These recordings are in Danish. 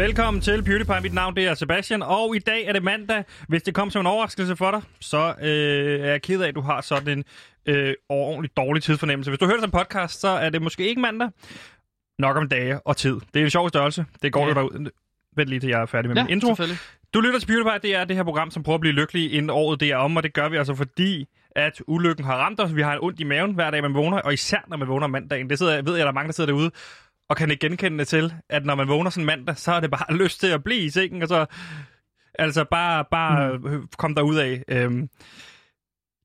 Velkommen til PewDiePie. Mit navn det er Sebastian, og i dag er det mandag. Hvis det kom som en overraskelse for dig, så øh, er jeg ked af, at du har sådan en øh, ordentligt dårlig tidsfornemmelse. Hvis du hører det som podcast, så er det måske ikke mandag. Nok om dage og tid. Det er en sjov størrelse. Det går Ja. ja. derud. Vent lige til jeg er færdig med Ja, min intro. Du lytter til PewDiePie, det er det her program, som prøver at blive lykkelig inden året det er om, og det gør vi altså fordi, at ulykken har ramt os. Vi har en ondt i maven hver dag, man vågner, og især når man vågner mandagen. Det sidder, ved jeg, der er mange, der sidder derude og kan ikke genkende det til, at når man vågner sådan mandag, så er det bare lyst til at blive i sengen, og så altså bare, bare mm. kom derud af. Øhm,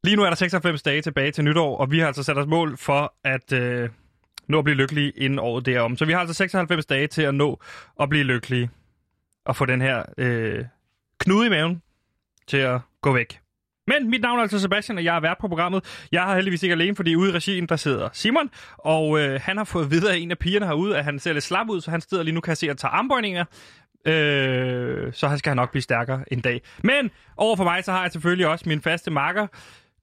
lige nu er der 96 dage tilbage til nytår, og vi har altså sat os mål for at øh, nå at blive lykkelige inden året det er om. Så vi har altså 96 dage til at nå at blive lykkelige og få den her øh, knude i maven til at gå væk. Men mit navn er altså Sebastian, og jeg er vært på programmet. Jeg har heldigvis ikke alene, fordi ude i regien, der sidder Simon, og øh, han har fået videre af en af pigerne herude, at han ser lidt slap ud, så han sidder lige nu, kan se, at tage armbøjninger. Øh, så han skal han nok blive stærkere en dag. Men over for mig, så har jeg selvfølgelig også min faste makker,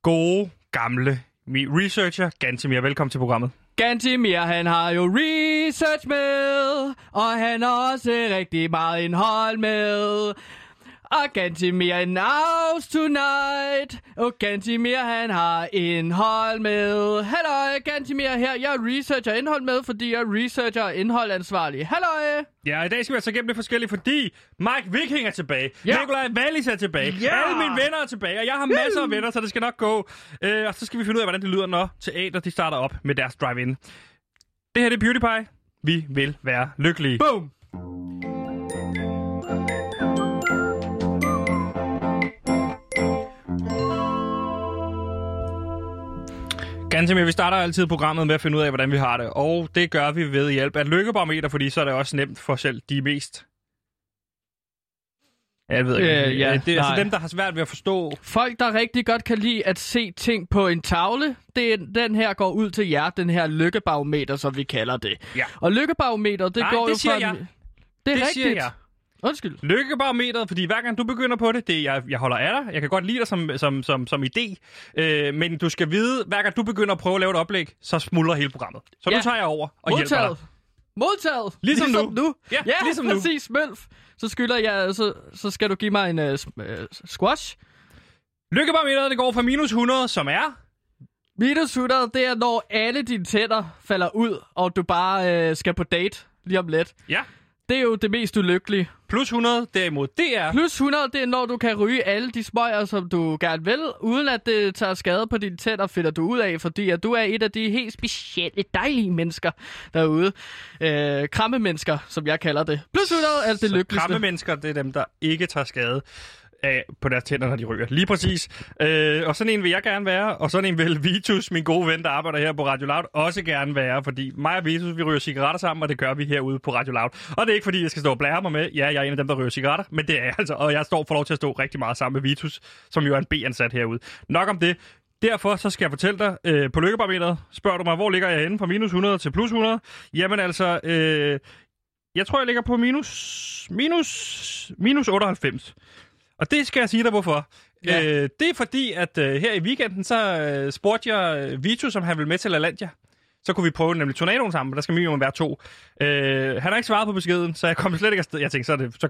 gode, gamle mi- researcher, Gantemir. Velkommen til programmet. Gantimir, han har jo research med, og han har også rigtig meget indhold med. Og Gantimir in house tonight. Og Gantimir, han har indhold med. Halløj, Gantimir her. Jeg researcher indhold med, fordi jeg researcher indhold ansvarlig. Halløj. Ja, i dag skal vi altså igennem det forskellige, fordi Mike Viking er tilbage. Ja. Nikolaj Wallis er tilbage. Ja. Alle mine venner er tilbage, og jeg har masser af venner, så det skal nok gå. Øh, og så skal vi finde ud af, hvordan det lyder, når teater de starter op med deres drive-in. Det her det er PewDiePie. Vi vil være lykkelige. Boom. Med, vi starter altid programmet med at finde ud af, hvordan vi har det. Og det gør vi ved hjælp af et lykkebarometer, fordi så er det også nemt for selv de mest... Ja, jeg ved ikke. Øh, ja, det er altså dem, der har svært ved at forstå Folk, der rigtig godt kan lide at se ting på en tavle, det er, den her går ud til jer, den her lykkebarometer, som vi kalder det. Ja. Og lykkebarometer, det Nej, går det jo siger fra... jeg. Det er Det rigtigt. siger jeg. Undskyld. Lykkebarometeret, fordi hver gang du begynder på det, det er, jeg, jeg holder af dig, jeg kan godt lide dig som, som, som, som idé, øh, men du skal vide, hver gang du begynder at prøve at lave et oplæg, så smuldrer hele programmet. Så Ja. nu tager jeg over og hjælper Modtaget. dig. Modtaget. Ligesom nu. Ja, Ja, ligesom nu. præcis, Mølf. Så skylder jeg, så, så skal du give mig en uh, squash. Lykkebarometeret, det går fra minus 100, som er... Minus 100, det er, når alle dine tænder falder ud, og du bare uh, skal på date lige om lidt. Ja. Det er jo det mest ulykkelige. Plus 100, derimod, det er... Plus 100, det er når du kan ryge alle de smøger, som du gerne vil, uden at det tager skade på dine tænder, finder du ud af, fordi at du er et af de helt specielle, dejlige mennesker derude. Øh, kramme mennesker, som jeg kalder det. Plus 100 er det lykkeligste. Kramme mennesker, det er dem, der ikke tager skade af på deres tænder, når de ryger. Lige præcis. Øh, og sådan en vil jeg gerne være, og sådan en vil Vitus, min gode ven, der arbejder her på Radio Loud, også gerne være, fordi mig og Vitus, vi ryger cigaretter sammen, og det gør vi herude på Radio Loud. Og det er ikke, fordi jeg skal stå og blære mig med, ja, jeg er en af dem, der ryger cigaretter, men det er jeg altså, og jeg står for lov til at stå rigtig meget sammen med Vitus, som jo er en B-ansat herude. Nok om det. Derfor så skal jeg fortælle dig, øh, på lykkebarometeret, spørger du mig, hvor ligger jeg henne fra minus 100 til plus 100? Jamen altså, øh, jeg tror, jeg ligger på minus, minus, minus 98. Og det skal jeg sige dig, hvorfor. Ja. Øh, det er fordi, at øh, her i weekenden, så øh, spurgte jeg øh, Vito, som han ville med til Alandia. Så kunne vi prøve nemlig tornadoen sammen, men der skal minimum være to. Øh, han har ikke svaret på beskeden, så jeg kom slet ikke afsted. Jeg tænkte, så det... Så,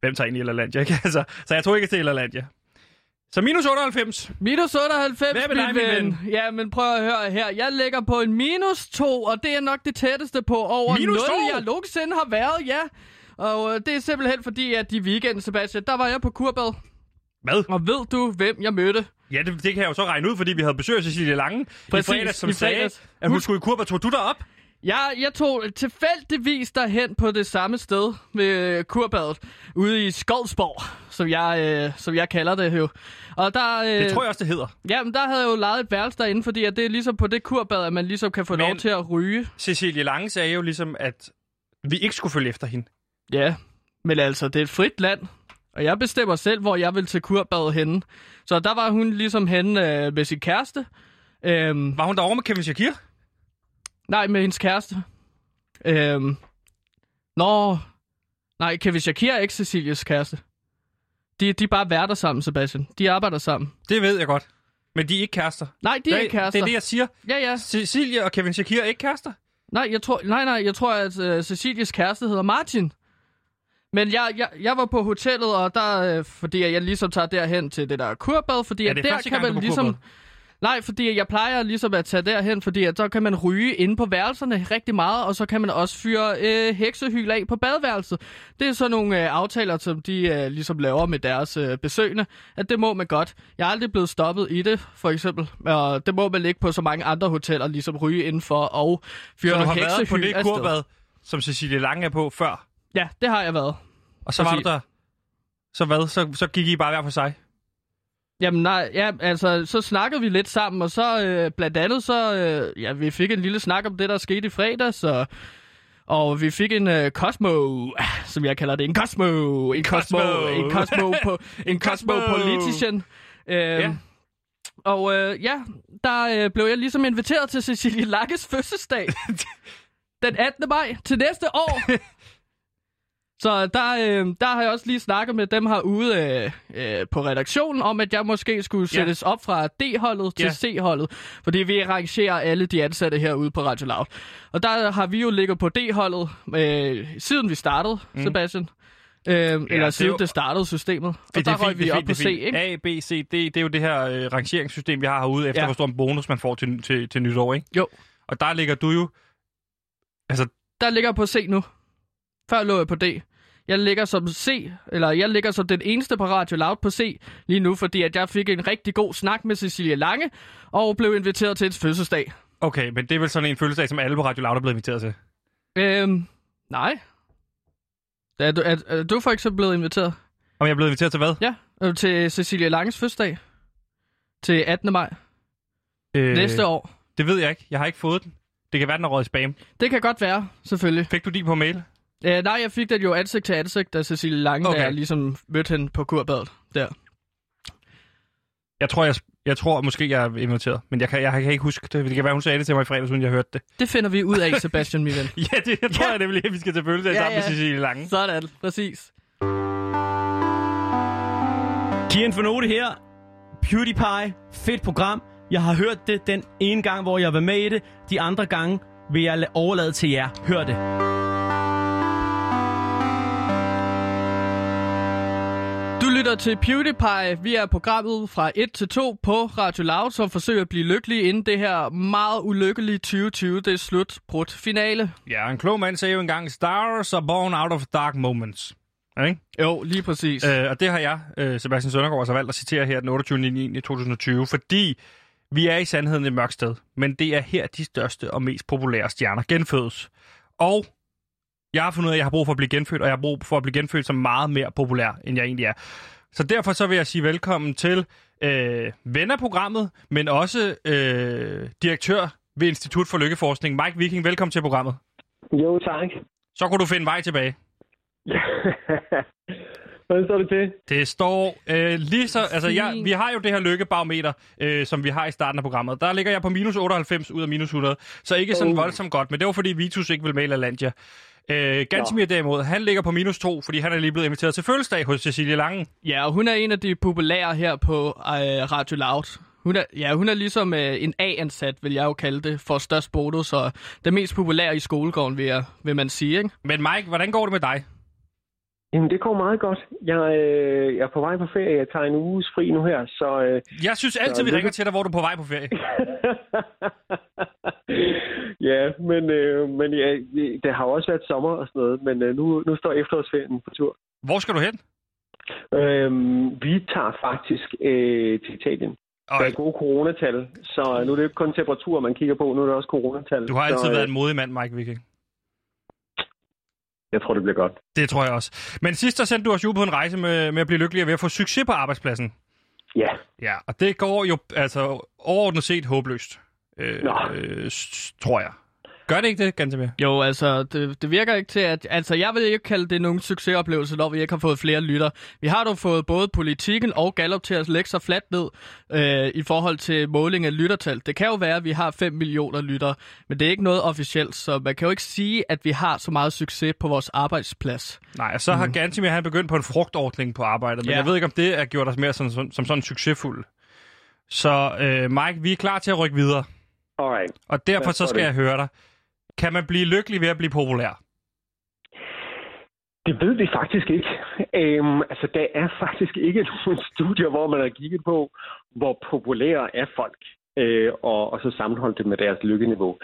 hvem tager ind i Alandia, ikke? Altså, så jeg tog ikke til Alandia. Så minus 98. Minus 98, Hvad med dig, min min ven. Ja, men prøv at høre her. Jeg ligger på en minus 2, og det er nok det tætteste på over Minus 0, to? jeg nogensinde har været, ja. Og øh, det er simpelthen fordi, at i weekenden, Sebastian, der var jeg på kurbad. Hvad? Og ved du, hvem jeg mødte? Ja, det, det kan jeg jo så regne ud, fordi vi havde besøg af Cecilie Lange Præcis, i fredags, som i sagde, fredags. at hun skulle i kurva. Tog du derop? Jeg, jeg tog tilfældigvis derhen på det samme sted ved kurbadet, ude i Skoldsborg, som jeg, øh, som jeg kalder det jo. Og der, øh, Det tror jeg også, det hedder. Jamen, der havde jeg jo lejet et værelse derinde, fordi at det er ligesom på det kurbad, at man ligesom kan få Men- lov til at ryge. Cecilie Lange sagde jo ligesom, at vi ikke skulle følge efter hende. Ja, men altså, det er et frit land, og jeg bestemmer selv, hvor jeg vil til kurbadet henne. Så der var hun ligesom henne øh, med sin kæreste. Øhm, Var hun derovre med Kevin Shakir? nej, med hendes kæreste. Øhm, nå, nej, Kevin Shakir er ikke Cecilies kæreste. De, de er bare værter sammen, Sebastian. De arbejder sammen. Det ved jeg godt. Men de er ikke kærester. Nej, de er ikke kærester. Det er det, jeg siger. Ja, ja. Cecilie og Kevin Shakir er ikke kærester. Nej, jeg tror, nej, nej, jeg tror, at uh, Cecilies kæreste hedder Martin. Men jeg, jeg, jeg var på hotellet, og der, øh, fordi jeg ligesom tager derhen til det der kurbad, fordi Er at det der første kan er man ligesom... kurbad? Nej, fordi jeg plejer ligesom at tage derhen, fordi at så kan man ryge inde på værelserne rigtig meget, og så kan man også fyre øh, heksehyl af på badeværelset. Det er sådan nogle øh, aftaler, som de øh, ligesom laver med deres øh, besøgende, at det må man godt. Jeg er aldrig blevet stoppet i det, for eksempel. Og det må man ikke på så mange andre hoteller, ligesom ryge indenfor og fyre Så du har heksehyl været på det kurbad, som Cecilie Lange er på før, Ja, det har jeg været. Og så var du der... Så hvad? Så, så gik I bare hver for sig? Jamen nej, ja, altså, så snakkede vi lidt sammen, og så øh, blandt andet så, øh, ja, vi fik en lille snak om det, der skete i fredags, og, og vi fik en øh, Cosmo, som jeg kalder det, en Cosmo, en Cosmo, Cosmo. en Cosmo, på, en Cosmo. Cosmopolitician. Øh, Ja. Og øh, ja, der øh, blev jeg ligesom inviteret til Cecilie Lakkes fødselsdag. den 18. maj til næste år. Så der, øh, der har jeg også lige snakket med dem herude øh, øh, på redaktionen om, at jeg måske skulle Ja. sættes op fra D-holdet til Ja. C-holdet. Fordi vi arrangerer alle de ansatte herude på Radio Loud. Og der har vi jo ligget på D-holdet, øh, siden vi startede, mm. Sebastian. Øh, eller det er siden jo- det startede systemet. Og Det, der er røg fint, vi det op fint, på det C, ikke? A, B, C, D, det er jo det her øh, rangeringssystem, vi har herude, efter Ja. ja. hvor stor en bonus man får til, til, til nytår, ikke? Jo. Og der ligger du jo... Altså, Der ligger på C nu. Før lå jeg på D. Jeg ligger som C, eller jeg ligger som den eneste på Radio Loud på C lige nu, fordi at jeg fik en rigtig god snak med Cecilie Lange, og blev inviteret til et fødselsdag. okay, men det er vel sådan en fødselsdag, som alle på Radio Loud er blevet inviteret til. Øhm, nej. Er du, er, er du for eksempel blevet inviteret? Om jeg er blevet inviteret til hvad? Ja, du til Cecilie Langes fødselsdag? Til 18. maj Øh, næste år. Det ved jeg ikke. Jeg har ikke fået den. Det kan være, den er røget i spam. Det kan godt være, selvfølgelig. Fik du din på mail? Øh, nej, jeg fik den jo ansigt til ansigt, da Cecilie Lange, okay. Der ligesom mødte hende på kurbadet der. Jeg tror, jeg, jeg tror måske, jeg er inviteret. Men jeg kan, jeg kan ikke huske det. Det kan være, hun sagde det til mig i fredags, uden jeg hørte det. Det finder vi ud af, Sebastian, min ven. Ja, det jeg tror jeg nemlig, at vi skal til fødselsdag Ja, sammen ja. med Cecilie Lange. Sådan, præcis. Kian for note her. PewDiePie. Fedt program. Jeg har hørt det den ene gang, hvor jeg var med i det. De andre gange vil jeg la- overlade til jer. Hør det. Lytter til PewDiePie. Vi er programmet fra 1 til 2 på Radio Loud, som forsøger at blive lykkelige inden det her meget ulykkelige 2020. Det er slut brudt finale. Ja, en klog mand sagde jo engang, stars are born out of dark moments. Ja, ikke? Jo, lige præcis. Øh, og det har jeg, øh, Sebastian Søndergaard, altså valgt at citere her den 28. 9. 2020, fordi vi er i sandheden et mørkt sted, men det er her de største og mest populære stjerner genfødes. Og jeg har fundet ud af, at jeg har brug for at blive genfødt, og jeg har brug for at blive genfødt som meget mere populær, end jeg egentlig er. Så derfor så vil jeg sige velkommen til øh, ven af programmet, men også øh, direktør ved Institut for Lykkeforskning, Mike Viking. Velkommen til programmet. Jo, tak. Så kunne du finde vej tilbage. Hvad står det til? Det står øh, lige så... Altså, jeg, vi har jo det her lykkebarometer, øh, som vi har i starten af programmet. Der ligger jeg på minus 98 ud af minus 100. Så ikke sådan Oh. voldsomt godt, men det var fordi Vitus ikke vil med i LaLandia. Øh, Gansimir derimod, han ligger på minus 2, fordi han er lige blevet inviteret til fødselsdag hos Cecilie Lange. Ja, og hun er en af de populære her på øh, Radio Loud. Hun er, ja, hun er ligesom øh, en A-ansat, vil jeg jo kalde det, for størst bonus, og den mest populære i skolegården, vil, jeg, vil man sige, ikke? Men Mike, hvordan går det med dig? Jamen, det går meget godt. Jeg, øh, jeg er på vej på ferie. Jeg tager en uges fri nu her, så... Øh, Jeg synes altid, Så vi ringer til dig, hvor du er på vej på ferie. ja, men, øh, men ja, det har også været sommer og sådan noget, men øh, nu, nu står efterårsferien på tur. Hvor skal du hen? Øh, vi tager faktisk øh, til Italien. Og Der er gode coronatal, så nu er det ikke kun temperatur, man kigger på, nu er det også coronatal. du har altid så, øh, været en modig mand, Mike Viking. Jeg tror, det bliver godt. Det tror jeg også. Men sidst der sendte du os jo på en rejse med, med at blive lykkelig og ved at få succes på arbejdspladsen. Ja, Ja, og det går jo altså overordnet set håbløst, øh, Nå. øh, tror jeg. Gør det ikke det, Gantemir? Jo, altså, det, det virker ikke til, at... Altså, jeg vil ikke kalde det nogen succesoplevelse, når vi ikke har fået flere lytter. Vi har dog fået både politikken og Gallup til at lægge sig fladt ned øh, i forhold til måling af lyttertal. Det kan jo være, at vi har 5 millioner lyttere, men det er ikke noget officielt, så man kan jo ikke sige, at vi har så meget succes på vores arbejdsplads. Nej, og så har Gantemir han begyndt på en frugtordning på arbejdet, men Ja. jeg ved ikke, om det er gjort os mere som, som, som sådan succesfuld. Så øh, Mike, vi er klar til at rykke videre, alright. og derfor så skal jeg høre dig. Kan man blive lykkelig ved at blive populær? Det ved vi faktisk ikke. Øhm, altså, der er faktisk ikke nogen studier, hvor man har kigget på, hvor populære er folk, øh, og, og så sammenholdt det med deres lykkeniveau.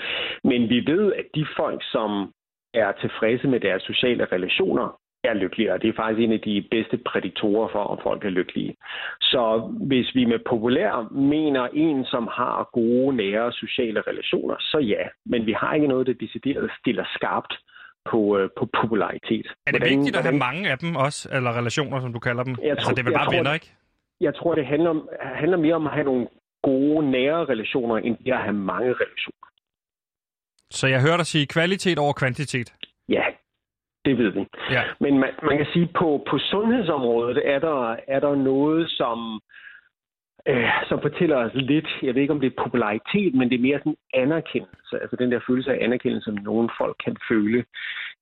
Men vi ved, at de folk, som er tilfredse med deres sociale relationer, er lykkeligere. Det er faktisk en af de bedste prædiktorer for, om folk er lykkelige. Så hvis vi med populær mener en, som har gode, nære sociale relationer, så ja. Men vi har ikke noget, der decideret stiller skarpt på, øh, på popularitet. Er det hvordan, vigtigt at have mange af dem også, eller relationer, som du kalder dem? Jeg altså, tror, det er vel bare tror, venner, ikke? Jeg tror, det handler, om, handler mere om at have nogle gode, nære relationer, end det at have mange relationer. Så jeg hører dig sige kvalitet over kvantitet. Ja, det ved vi. Ja. Men man, man kan sige, på, på sundhedsområdet er der, er der noget, som, øh, som fortæller os lidt, jeg ved ikke om det er popularitet, men det er mere sådan anerkendelse, altså den der følelse af anerkendelse, som nogle folk kan føle.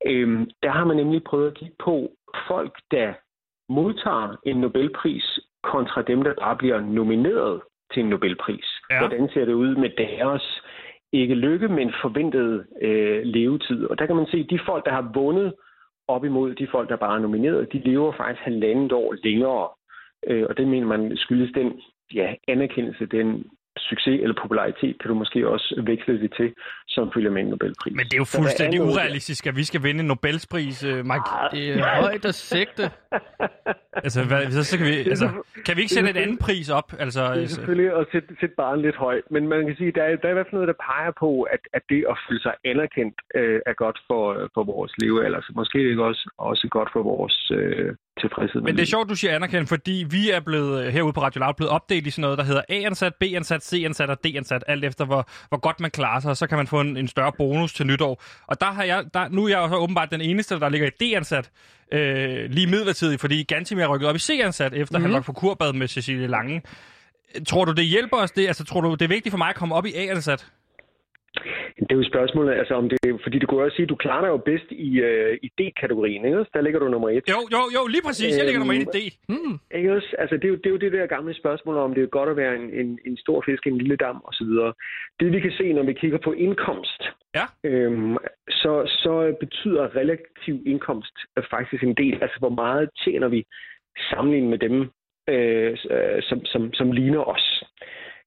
Øh, der har man nemlig prøvet at kigge på folk, der modtager en Nobelpris, kontra dem, der bare bliver nomineret til en Nobelpris. Ja. Hvordan ser det ud med deres ikke lykke, men forventet øh, levetid? Og der kan man se, at de folk, der har vundet op imod de folk, der bare er nomineret, de lever faktisk halvandet år længere. Øh, og det mener man skyldes den ja, anerkendelse, den succes eller popularitet, kan du måske også veksle det til, som følger med en Nobelpris. Men det er jo fuldstændig der. urealistisk, at vi skal vinde en Nobelspris, øh, Mike. Det er højt at sigte. Altså, hvad, så, så kan, vi, altså, kan vi ikke sætte et andet pris op? Altså, Det er altså, selvfølgelig at sætte, sætte barnet lidt højt, men man kan sige, der er, der er i hvert fald noget, der peger på, at, at det at føle sig anerkendt øh, er godt for, for vores levealder. Så måske er det også, også godt for vores øh, tilfredshed. Men det er sjovt, du siger anerkendt, fordi vi er blevet øh, herude på Radio Loud blevet opdelt i sådan noget, der hedder A-ansat, B-ansat, C-ansat og D-ansat, alt efter hvor, hvor godt man klarer sig, så kan man få en, en større bonus til nytår. Og der har jeg, der, nu er jeg jo så åbenbart den eneste, der ligger i D-ansat, øh, lige midlertidigt, fordi Gantimir er rykket op i C-ansat, efter mm-hmm. han var på kurbad med Cecilie Lange. Tror du, det hjælper os det? Altså, tror du, det er vigtigt for mig at komme op i A-ansat? Det er jo spørgsmålet, altså om det, fordi du kunne også sige, at du klarer dig jo bedst i, øh, i D-kategorien, ikke? også? Der ligger du nummer et. Jo, jo, jo, lige præcis. Jeg ligger nummer 1 i D. Hmm. Ikke også? Altså, det, er jo, det er jo det der gamle spørgsmål om, det er godt at være en, en, en stor fisk i en lille dam osv. Det vi kan se, når vi kigger på indkomst, Ja. øhm, så, så betyder relativ indkomst faktisk en del. Altså, hvor meget tjener vi sammenlignet med dem, øh, øh, som, som, som ligner os.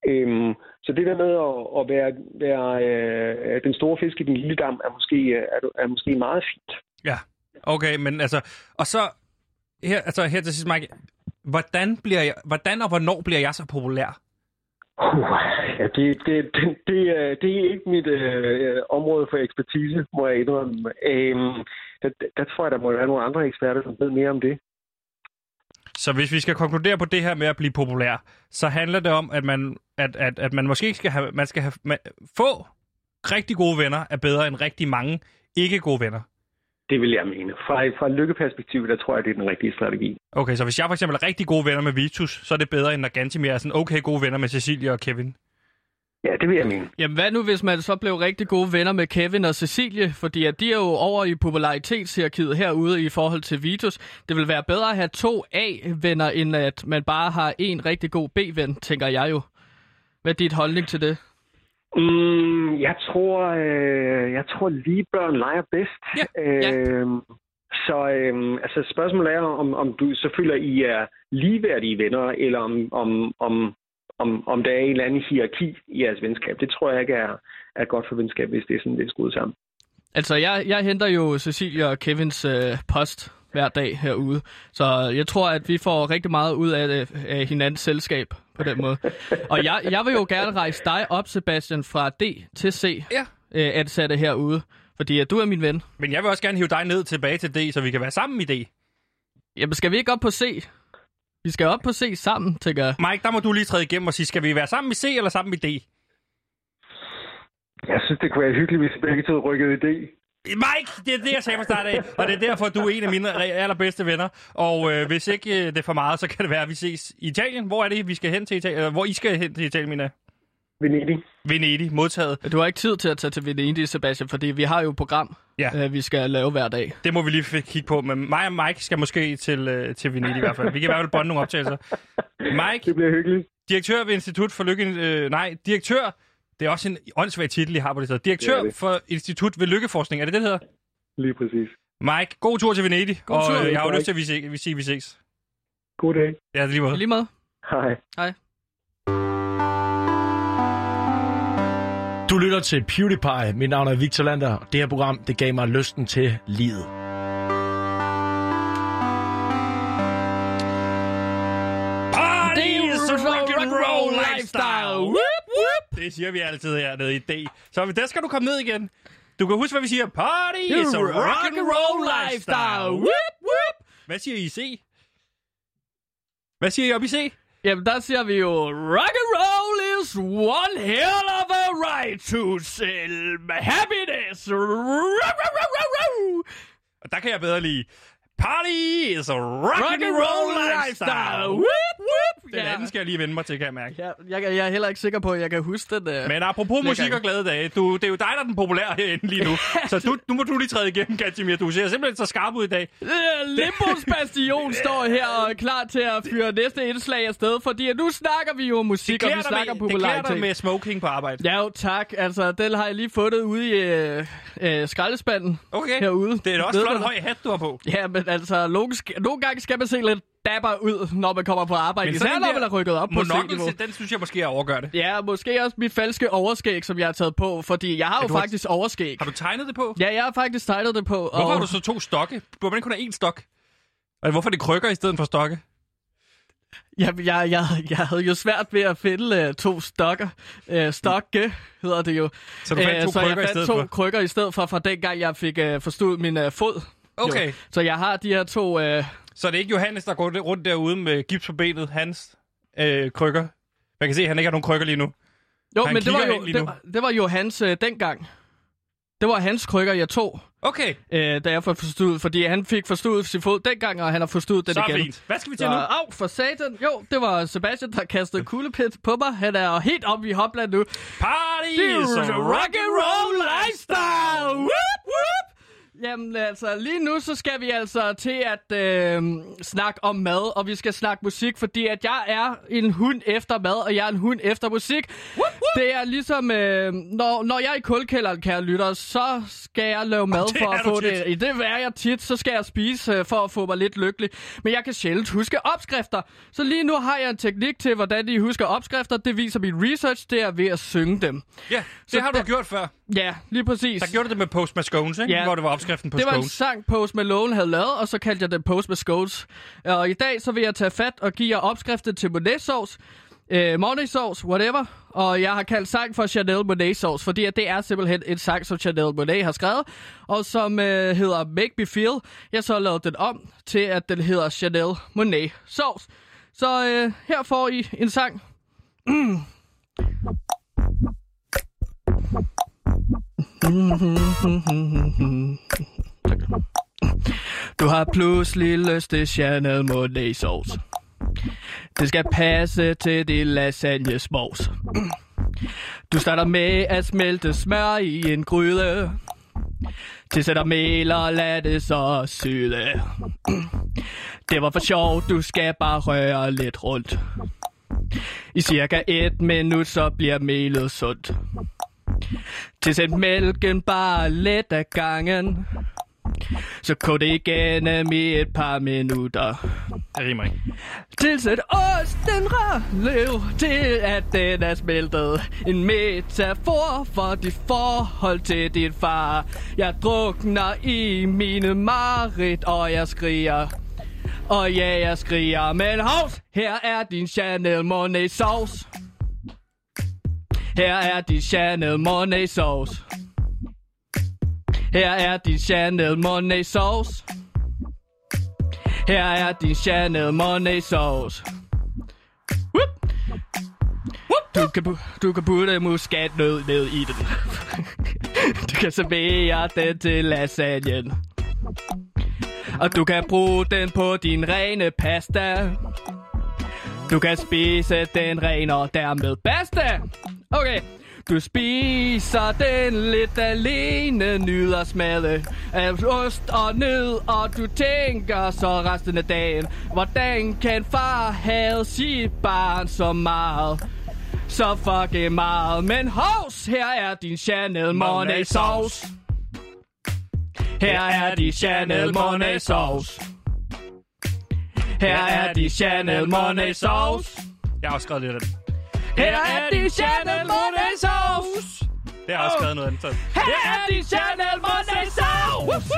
Øhm, så det der med at, at være, være øh, den store fisk i den lille dam, er måske, øh, er, er måske meget fint. Ja, okay, men altså... Og så her, altså, her til sidst, Mike. Hvordan, bliver jeg, hvordan og hvornår bliver jeg så populær? Uh, ja, det, det, det, det, er, det er ikke mit øh, område for ekspertise, må jeg indrømme. Øhm, der, der tror jeg, der må være nogle andre eksperter, som ved mere om det. Så hvis vi skal konkludere på det her med at blive populær, så handler det om, at man, at, at, at man måske ikke skal have, man skal have, man, få rigtig gode venner er bedre end rigtig mange ikke gode venner. Det vil jeg mene. Fra, fra et lykkeperspektiv, der tror jeg, det er den rigtige strategi. Okay, så hvis jeg for eksempel er rigtig gode venner med Vitus, så er det bedre, end når Gantimir er sådan okay gode venner med Cecilia og Kevin. Ja, det vil jeg mene. Jamen hvad nu, hvis man så blev rigtig gode venner med Kevin og Cecilie? Fordi at de er jo over i popularitetshierarkiet herude i forhold til Vitus. Det vil være bedre at have to A-venner, end at man bare har en rigtig god B-ven, tænker jeg jo. Hvad er dit holdning til det? Mm, jeg tror, øh, jeg tror lige børn leger bedst. Ja, ja. Øhm, så øhm, altså spørgsmålet er, om, om du føler, I er ligeværdige venner, eller om, om, om, om, om der er en eller anden hierarki i jeres venskab. Det tror jeg ikke er, er godt for venskab, hvis det er sådan, er skruet sammen. Altså, jeg, jeg henter jo Cecilia og Kevins øh, post hver dag herude. Så jeg tror, at vi får rigtig meget ud af, af hinandens selskab på den måde. Og jeg, jeg vil jo gerne rejse dig op, Sebastian, fra D til C, Ja. øh, ansatte herude. Fordi at du er min ven. Men jeg vil også gerne hive dig ned tilbage til D, så vi kan være sammen i D. Jamen, skal vi ikke op på C? Vi skal op på C sammen, tænker jeg. Mike, der må du lige træde igennem og sige, skal vi være sammen i C eller sammen i D? Jeg synes, det kunne være hyggeligt, hvis begge to rykkede i det. Mike, det er det, jeg sagde fra start af, og det er derfor, du er en af mine allerbedste venner. Og øh, hvis ikke øh, det er for meget, så kan det være, at vi ses i Italien. Hvor er det, vi skal hen til Italien? Eller hvor I skal hen til Italien, jeg? Venedig. Venedig, modtaget. Du har ikke tid til at tage til Venedig, Sebastian, fordi vi har jo et program, Ja. øh, vi skal lave hver dag. Det må vi lige kigge på, men mig og Mike skal måske til, øh, til Venedig i hvert fald. Vi kan i hvert fald bonde nogle optagelser. Mike, Det bliver hyggeligt. direktør ved Institut for Lykke... Øh, nej, direktør... Det er også en åndssvag titel, I har på det sted. Direktør Det det. for Institut ved Lykkeforskning. Er det det, det hedder? Lige præcis. Mike, god tur til Venedig. God og tur. øh, jeg har jo lyst til, at vi, se, vi ses. God dag. Ja, det lige måde. Lige med. Hej. Hej. Du lytter til PewDiePie. Mit navn er Victor Lander. Det her program, det gav mig lysten til livet. Party is a rock and roll lifestyle. Whoop, whoop. Det siger vi altid hernede i D. Så der skal du komme ned igen. Du kan huske, hvad vi siger. Party is a rock and roll lifestyle. Whoop, whoop. Hvad siger I i C? Hvad siger I op i C? Jamen, der siger vi jo, rock and roll is one hell of a right to sell happiness. Rock. Og der kan jeg bedre lide. Party is a rock, Rock and roll lifestyle. Whoop, whoop. Den anden skal jeg lige vende mig til, kan jeg mærke. Ja, jeg, jeg er heller ikke sikker på, at jeg kan huske den. Uh... Men apropos Lækker. musik og glade dage, du, det er jo dig, der er den populære herinde lige nu. Så du, nu må du lige træde igennem, Katimir. Du ser simpelthen så skarp ud i dag. Limbos Bastion står her og er klar til at fyre næste indslag afsted, fordi nu snakker vi jo om musik, og vi snakker med, det klæder dig popularitet. med smoking på arbejde. Ja jo, tak. Altså, den har jeg lige fundet ude i øh, øh, skraldespanden Okay. herude. Det er da også flot høj hat, du har på. Ja, men altså, nogle, sk- nogle gange skal man se lidt dapper ud, når man kommer på arbejde. Men Især når man er rykket op på C-niveau. Den synes jeg måske er overgør det. Ja, måske også mit falske overskæg, som jeg har taget på, fordi jeg har jo du har- faktisk overskæg. Har du tegnet det på? Ja, jeg har faktisk tegnet det på. Hvorfor og... har du så to stokke? Burde man ikke kun have én stok? Altså, hvorfor er det krykker i stedet for stokke? Jeg, jeg, jeg, jeg havde jo svært ved at finde uh, to stokker. Uh, stokke hedder det jo. Så du fandt Øh, to så krykker jeg i fandt stedet to for? krykker i stedet for, fra dengang jeg fik uh, forstået min uh, fod. Okay. Jo. Så jeg har de her to... Uh, Så er det ikke Johannes, der går rundt derude med gips på benet, hans øh, krykker? Man kan se, at han ikke har nogen krykker lige nu. jo, Han men det var jo, det, var, det var jo hans uh, dengang. Det var hans krykker, jeg tog, Okay, uh, da jeg fik forstået, fordi han fik forstået sin fod dengang, og han har forstået den så igen. fint. Hvad skal vi til Så, nu? au, for satan. Jo, det var Sebastian, der kastede kuglepind på mig. Han er helt oppe i Hopland nu. Party er is a rock and roll lifestyle! Whoop, whoop. Jamen altså, lige nu så skal vi altså til at øh, snakke om mad, og vi skal snakke musik, fordi at jeg er en hund efter mad, og jeg er en hund efter musik. Whoop, whoop. Det er ligesom, øh, når, når jeg er i kulkælderen, kære lytter, så skal jeg lave mad det for at få tit. det. I det er jeg tit, så skal jeg spise øh, for at få mig lidt lykkelig. Men jeg kan sjældent huske opskrifter. Så lige nu har jeg en teknik til, hvordan I husker opskrifter. Det viser min research, det er ved at synge dem. Ja, det Så har du gjort før. Ja, lige præcis. Der gjorde du det med Post Scones, ikke? Ja. Hvor det var opskriften på Det var en scones. sang, Post Malone havde lavet, og så kaldte jeg den Post med Scones. Og i dag så vil jeg tage fat og give jer opskriften til Monet sauce, øh, Monet sauce, whatever. Og jeg har kaldt sang for Chanel Monet sauce, fordi at det er simpelthen en sang, som Chanel Monet har skrevet, og som øh, hedder Make Me Feel. Jeg så lavet den om til, at den hedder Chanel Monet sauce. Så øh, her får I en sang. Du har pludselig lyst til Chanel Monet sauce. Det skal passe til din lasagne smås. Du starter med at smelte smør i en gryde. Tilsætter mel og lad det så syde. Det var for sjovt, du skal bare røre lidt rundt. I cirka et minut, så bliver melet sundt. Tilsæt mælken bare lidt af gangen. Så kog det igennem i et par minutter. Det rimer ikke. Tilsæt osten lev til at den er smeltet. En metafor for dit forhold til din far. Jeg drukner i mine marit, og jeg skriger. Og ja, jeg skriger, men hovs, her er din Chanel Monet sauce. Her er din Chanel Monet sauce. Her er din Chanel Monet sauce. Her er din Chanel Monet sauce. Whoop. Du kan, du kan putte muskatnød ned i den. du kan servere den til lasagnen. Og du kan bruge den på din rene pasta. Du kan spise den ren og dermed bedste. Okay. Du spiser den lidt alene, nyder smaget af ost og nød, og du tænker så resten af dagen, hvordan kan far have sit barn så meget? Så fucking meget, men hovs, her er din Chanel Monet sauce. Her er din Chanel Monet Sauce. Her er de Chanel Monet Sauce. Jeg har også skrevet lidt af den. Her er de Chanel Monet Sauce. Det har også skrevet noget andet. Her er de Chanel Monet Sauce.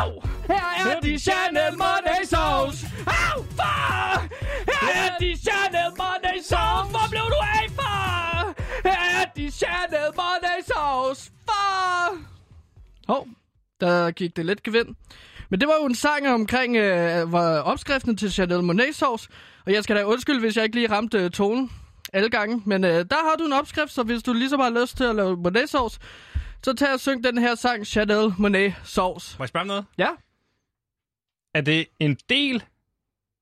Au! Her er de Chanel Monet Sauce. Au! Far! Her er de Chanel Monet Sauce. Hvor blev du af, far? Her er de Chanel Monet Sauce. Far! Hov, der gik det lidt gevind. Men det var jo en sang omkring øh, var opskriften til Chanel Monet sauce. Og jeg skal da undskylde, hvis jeg ikke lige ramte øh, tonen alle gange. Men øh, der har du en opskrift, så hvis du ligesom har lyst til at lave Monet sauce, så tag og syng den her sang Chanel Monet sauce. Må jeg spørge om noget? Ja? Er det en del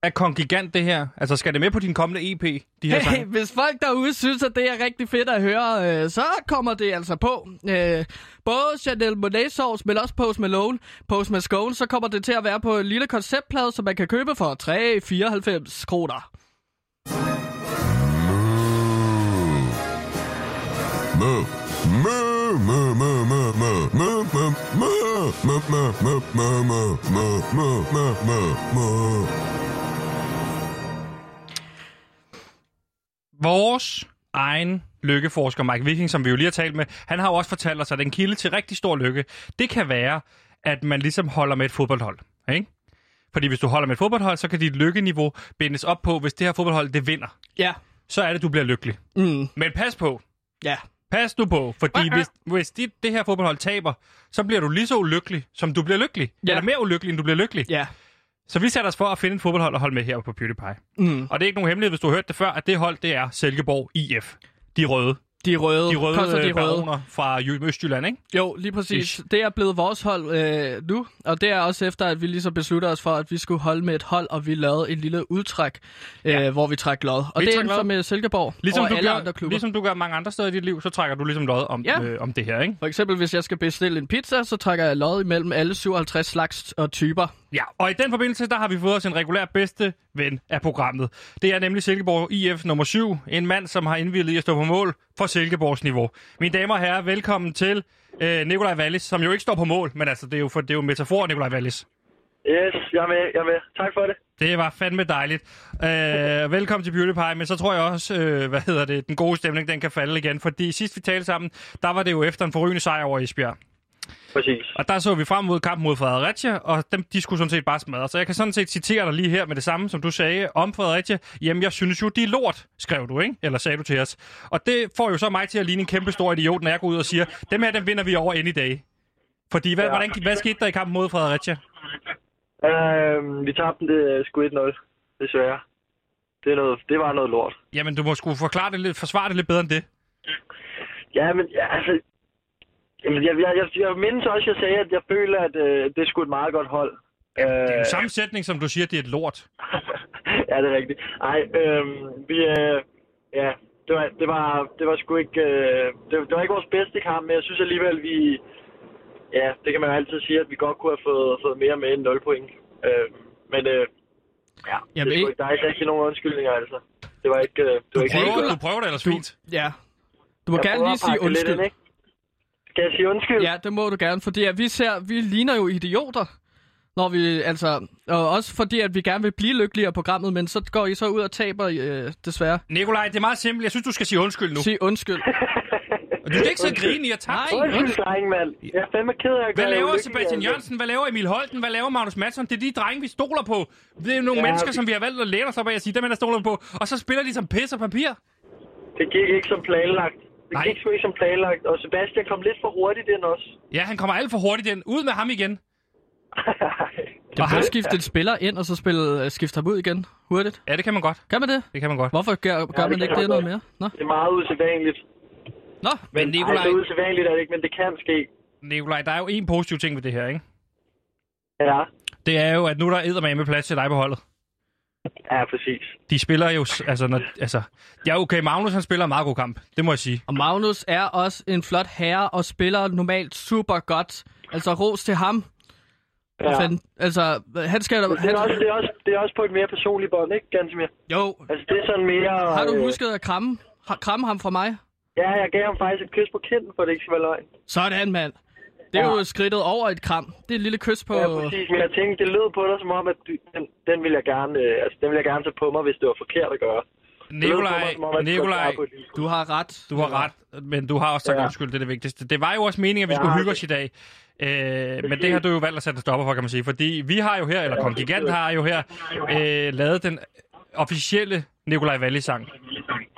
af Kongigant, det her? Altså, skal det med på din kommende EP, de her Hey, sange? hvis folk derude synes, at det er rigtig fedt at høre, øh, så kommer det altså på. Øh, både Chanel Monet sauce, men også Post Malone, Post Malone, så kommer det til at være på en lille konceptplade, som man kan købe for 3,94 kroner. Vores egen lykkeforsker Mike Viking, som vi jo lige har talt med, han har jo også fortalt os, at en kilde til rigtig stor lykke, det kan være, at man ligesom holder med et fodboldhold. Ikke? Fordi hvis du holder med et fodboldhold, så kan dit lykkeniveau bindes op på, hvis det her fodboldhold det vinder. Ja. Så er det, du bliver lykkelig. Mm, Men pas på. ja. Pas nu på, fordi ja. hvis, hvis dit, det her fodboldhold taber, så bliver du lige så ulykkelig, som du bliver lykkelig. Ja. Eller mere ulykkelig, end du bliver lykkelig. Ja. Så vi satte os for at finde et fodboldhold at holde med her på PewDiePie. Mm. Og det er ikke nogen hemmelighed, hvis du har hørt det før, at det hold, det er Silkeborg IF. De røde. De røde. De røde, Koster de de røde. fra Jy- Østjylland, ikke? Jo, lige præcis. Ish. Det er blevet vores hold øh, nu, og det er også efter, at vi ligesom beslutter os for, at vi skulle holde med et hold, og vi lavede en lille udtræk, øh, Ja. hvor vi træk lod. Og Vi det er så med Silkeborg Ligesom, og du alle gør, andre klubber. ligesom du gør mange andre steder i dit liv, så trækker du ligesom lod om, Ja. øh, om det her, ikke? For eksempel, hvis jeg skal bestille en pizza, så trækker jeg lod imellem alle 57 slags og typer. Ja, og i den forbindelse, der har vi fået os en regulær bedste ven af programmet. Det er nemlig Silkeborg IF nummer 7. En mand, som har indvildet i at stå på mål for Silkeborgs niveau. Mine damer og herrer, velkommen til øh, Nikolaj Wallis, som jo ikke står på mål, men altså, det er jo, for, det er jo en metafor, Nikolaj Wallis. Yes, jeg er med, jeg er med. Tak for det. Det var fandme dejligt. Øh, velkommen til PewDiePie, men så tror jeg også, øh, hvad hedder det, den gode stemning, den kan falde igen. Fordi sidst vi talte sammen, der var det jo efter en forrygende sejr over Esbjerg. Præcis. Og der så vi frem mod kampen mod Fredericia, og dem, de skulle sådan set bare smadre. Så jeg kan sådan set citere dig lige her med det samme, som du sagde om Fredericia. Jamen, jeg synes jo, de er lort, skrev du, ikke? Eller sagde du til os. Og det får jo så mig til at ligne en kæmpe stor idiot, når jeg går ud og siger, dem her, dem vinder vi over any day. Fordi, hvad, ja. Hvordan, hvad skete der i kampen mod Fredericia? Øhm, vi tabte det øh, sgu 1-0, desværre. Det, er noget, det var noget lort. Jamen, du må skulle forklare det lidt, forsvare det lidt bedre end det. Ja, men ja, altså... Jamen, jeg, jeg, jeg, jeg mindes også, jeg sagde, at jeg føler, at øh, det er sgu et meget godt hold. Det er jo Øh, samme sætning, som du siger, det er et lort. ja, det er rigtigt. Ej, øhm, vi... Øh, ja, det var, det var, det var sgu ikke... Øh, det, det var ikke vores bedste kamp, men jeg synes alligevel, vi... Ja, det kan man jo altid sige, at vi godt kunne have fået, fået mere med end 0 point. Øh, men øh, ja, Jamen, det er sgu ikke- der er ikke rigtig nogen undskyldninger, altså. Det var ikke... øh, Det var Du ikke prøver, helt- du prøver det ellers fint. Ja. Du må Jeg gerne lige at sige pakke lidt undskyld. ind, ikke? Skal jeg sige undskyld? Ja, det må du gerne, fordi at vi ser, vi ligner jo idioter. Når vi, altså, og også fordi, at vi gerne vil blive lykkeligere i programmet, men så går I så ud og taber, øh, desværre. Nikolaj, det er meget simpelt. Jeg synes, du skal sige undskyld nu. Sig undskyld. Og du skal ikke sidde og grine i at tabe. Nej. Undskyld, dreng, mand. Jeg er fandme ked af at Hvad laver Sebastian altså. Jørgensen? Hvad laver Emil Holten? Hvad laver Magnus Madsen? Det er de drenge, vi stoler på. Det er jo nogle Ja, mennesker, vi- som vi har valgt at læne os op af at sige, dem er der stoler på. Og så spiller de som pis og papir. Det gik ikke som planlagt. Det Nej. gik sgu ikke som planlagt. Og Sebastian kom lidt for hurtigt ind også. Ja, han kommer alt for hurtigt ind. Ud med ham igen. Det Og han- skifte en spiller ind, og så spille, øh, skifte ham ud igen hurtigt. Ja, det kan man godt. Kan man det? Det kan man godt. Hvorfor gør, gør det man ikke det noget mere? Nå, Det er meget usædvanligt. Nå. Men Ej, Nikolaj, så usædvanligt er det ikke, men det kan ske. Nikolaj, der er jo en positiv ting ved det her, ikke? Ja, Det er jo, at nu er der med plads til dig på holdet. Ja, præcis. De spiller jo, altså, når, altså... Ja, okay, Magnus han spiller en meget god kamp. Det må jeg sige. Og Magnus er også en flot herre, og spiller normalt super godt. Altså, ros til ham. Ja. Fanden, altså, han skal. Men det, Han, er også, det, er også, det er også på et mere personligt bånd, ikke, Gansimir? jo, Altså, det er sådan mere... har du øh, husket at kramme, kramme ham fra mig? Ja, jeg gav ham faktisk et kys på kinden, for det ikke skal være løgn. Sådan, mand. Det er jo skridtet over et kram. Det er et lille kys på... Ja, præcis. Men jeg tænkte, det lød på dig som om, at du, den, den, vil jeg gerne, øh, altså, den vil jeg gerne tage på mig, hvis det var forkert at gøre. Nikolaj, mig, som om, Nikolaj, Du har ret. du har ret, men du har også sagt Ja. undskyld, det er det vigtigste. Det var jo også meningen, at vi Ja, skulle hygge det- os i dag. Øh, men det har du jo valgt at sætte stopper for, kan man sige. Fordi vi har jo her, eller Kong Gigant har jo her, øh, lavet den officielle Nikolaj Wallis-sang.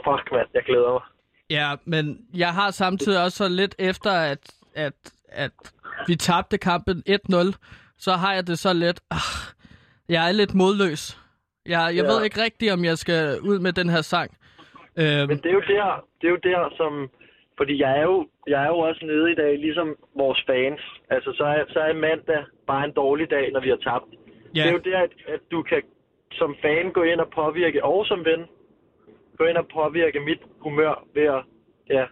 Fuck, mand. Jeg glæder mig. Ja, men jeg har samtidig også så lidt efter, at, at, at vi tabte kampen 1-0, så har jeg det så lidt... Ah, jeg er lidt modløs. Jeg, jeg Ja. ved ikke rigtigt, om jeg skal ud med den her sang. Øhm, Men det er jo der, det er jo der, som... Fordi jeg er, jo, jeg er jo også nede i dag, ligesom vores fans. Altså, så er, så er mandag bare en dårlig dag, når vi har tabt. ja, Det er jo der, at, at du kan som fan gå ind og påvirke, og som ven, gå ind og påvirke mit humør ved at... Ja,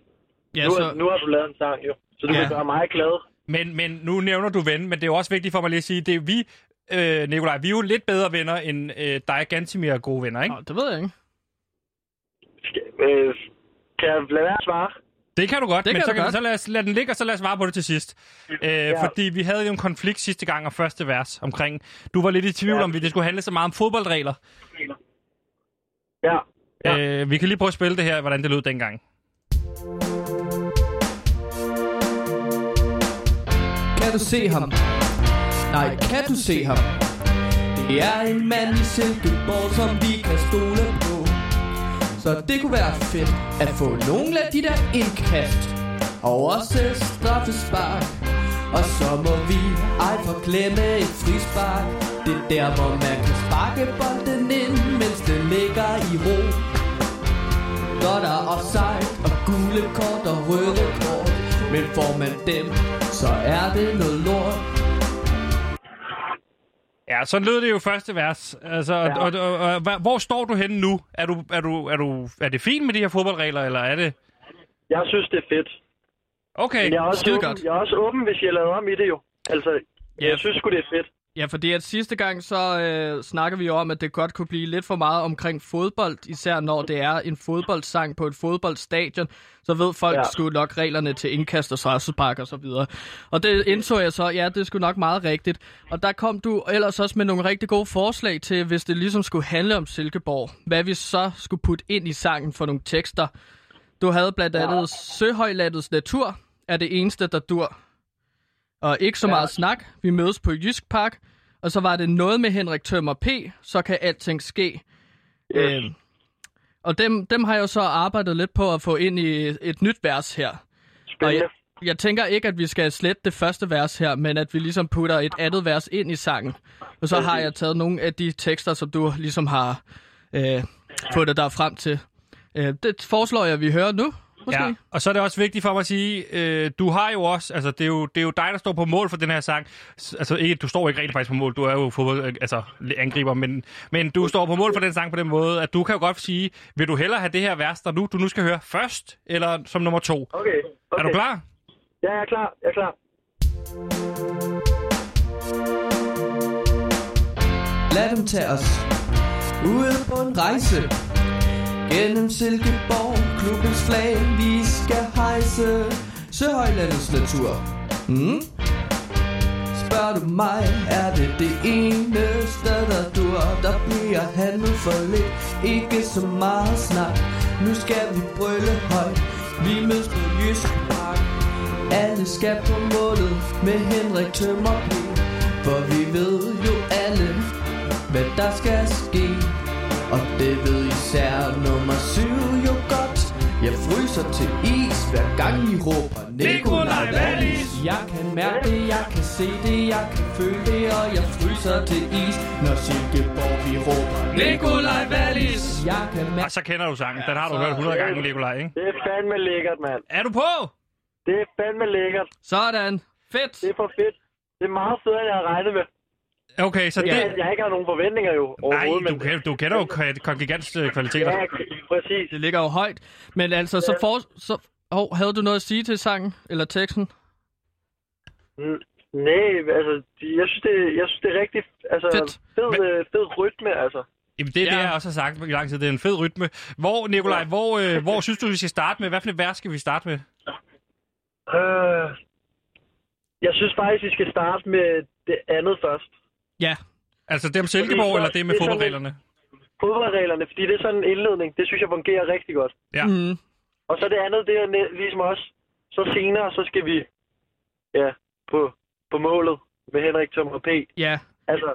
ja, nu, så, så... nu har du lavet en sang jo, så du Ja. kan gøre mig glad. Men, men nu nævner du ven, men det er jo også vigtigt for mig lige at sige, det er vi, øh, Nikolaj, vi er jo lidt bedre venner end øh, dig, Gantimir, er gode venner, ikke? Nå, det ved jeg ikke. Skal, øh, kan jeg lade være at svare? Det kan du godt, Det men kan så, du kan, godt. så lad, os, lad den ligge, og så lad os svare på det til sidst. Øh, ja. Fordi vi havde jo en konflikt sidste gang om første vers omkring... Du var lidt i tvivl Ja. om, vi det skulle handle så meget om fodboldregler. Ja. Ja. Øh, vi kan lige prøve at spille det her, hvordan det lød dengang. Kan du se ham? Nej, kan du se ham? Det er en mand i Silkeborg, som vi kan stole på. Så det kunne være fedt at få nogle af de der indkast. Og også straffespark. Og så må vi ej forglemme et frispark. Det er der, hvor man kan sparke bolden ind, mens det ligger i ro. Når der er offside og gule kort og røde kort Men får man dem, så er det noget lort Ja, så lød det jo første vers. Altså, ja. og, og, og, og, hvor står du henne nu? Er, du, er, du, er, du, er det fint med de her fodboldregler, eller er det... Jeg synes, det er fedt. Okay, Men jeg er også, skide åben, godt. jeg er også åben, hvis jeg laver om i det jo. Altså, Ja. jeg synes sgu, det er fedt. Ja, fordi at sidste gang så øh, snakker vi jo om, at det godt kunne blive lidt for meget omkring fodbold, især når det er en fodboldsang på et fodboldstadion, så ved folk ja. Sgu nok reglerne til indkast og straffespark og så videre. Og det indså jeg så, ja, det er sgu nok meget rigtigt. Og der kom du ellers også med nogle rigtig gode forslag til, hvis det ligesom skulle handle om Silkeborg, hvad vi så skulle putte ind i sangen for nogle tekster. Du havde blandt andet ja. Søhøjlandets natur er det eneste, der dur. Og ikke så Ja. meget snak. Vi mødes på Jysk Park. Og så var det noget med Henrik Tømmer P. Så kan alting ske. Yes. Øhm, og dem, dem har jeg jo så arbejdet lidt på at få ind i et nyt vers her. Og jeg, jeg tænker ikke, at vi skal slette det første vers her, men at vi ligesom putter et andet vers ind i sangen. Og så har jeg taget nogle af de tekster, som du ligesom har øh, fået dig frem til. Øh, det foreslår jeg, at vi hører nu, måske. Ja, og så er det også vigtigt for mig at sige, øh, du har jo også, altså det er jo, det er jo dig, der står på mål for den her sang. Altså ikke, du står ikke rigtig faktisk på mål, du er jo fodbold, øh, altså angriber, men, men du står på mål for den sang på den måde, at du kan jo godt sige, vil du hellere have det her vers, der nu, du nu skal høre først, eller som nummer to? Okay, okay. Er du klar? Ja, jeg er klar. Jeg er klar. Lad dem tage os ud på en rejse Gennem Silkeborg, klubbens flag vi skal hejse Søhøjlandets natur mm? Spørger du mig, er det det eneste, der dur Der bliver handlet for lidt, ikke så meget snak Nu skal vi brølle højt, vi mødes på Jysk Park alle skal på målet med Henrik Tømmer på. For vi ved jo alle, hvad der skal ske. Det ved især nummer syv jo godt. Jeg fryser til is, hver gang I råber Nikolaj Wallis. Jeg kan mærke det, jeg kan se det, jeg kan føle det, og jeg fryser til is, når Silkeborg vi råber Nikolaj Wallis. Jeg kan mærke Og så kender du sangen, den har du hørt 100 gange, Nikolaj, ikke? Det er fandme lækkert, mand. Er du på? Det er fandme lækkert. Sådan. Fedt. Det er for fedt. Det er meget federe, end jeg havde regnet med. Okay, så Det... det... Jeg, jeg ikke har nogen forventninger jo Nej, overhovedet, du, men... kan- du kender jo Kon- Kongigants kvaliteter. Ja, præcis. Det ligger jo højt. Men altså, så, for, så oh, havde du noget at sige til sangen eller teksten? Mm, Nej, altså, jeg synes, det, jeg synes, det er rigtig altså, Fedt. fed, Men- øh, fed rytme, altså. Jamen, det er det, Ja. jeg også har sagt i lang tid. Det er en fed rytme. Hvor, Nikolaj, hvor, øh, hvor synes du, vi skal starte med? Hvad for et vers skal vi starte med? Øh, Jeg synes faktisk, vi skal starte med det andet først. Ja, Altså det om Silkeborg, så- eller det med det er sådan fodboldreglerne? Fodboldreglerne, fordi det er sådan en indledning. Det synes jeg fungerer rigtig godt. Ja. mm, Og så det andet, det er ligesom os. Så senere, så skal vi ja, på, på målet med Henrik Tom og P. ja. Altså,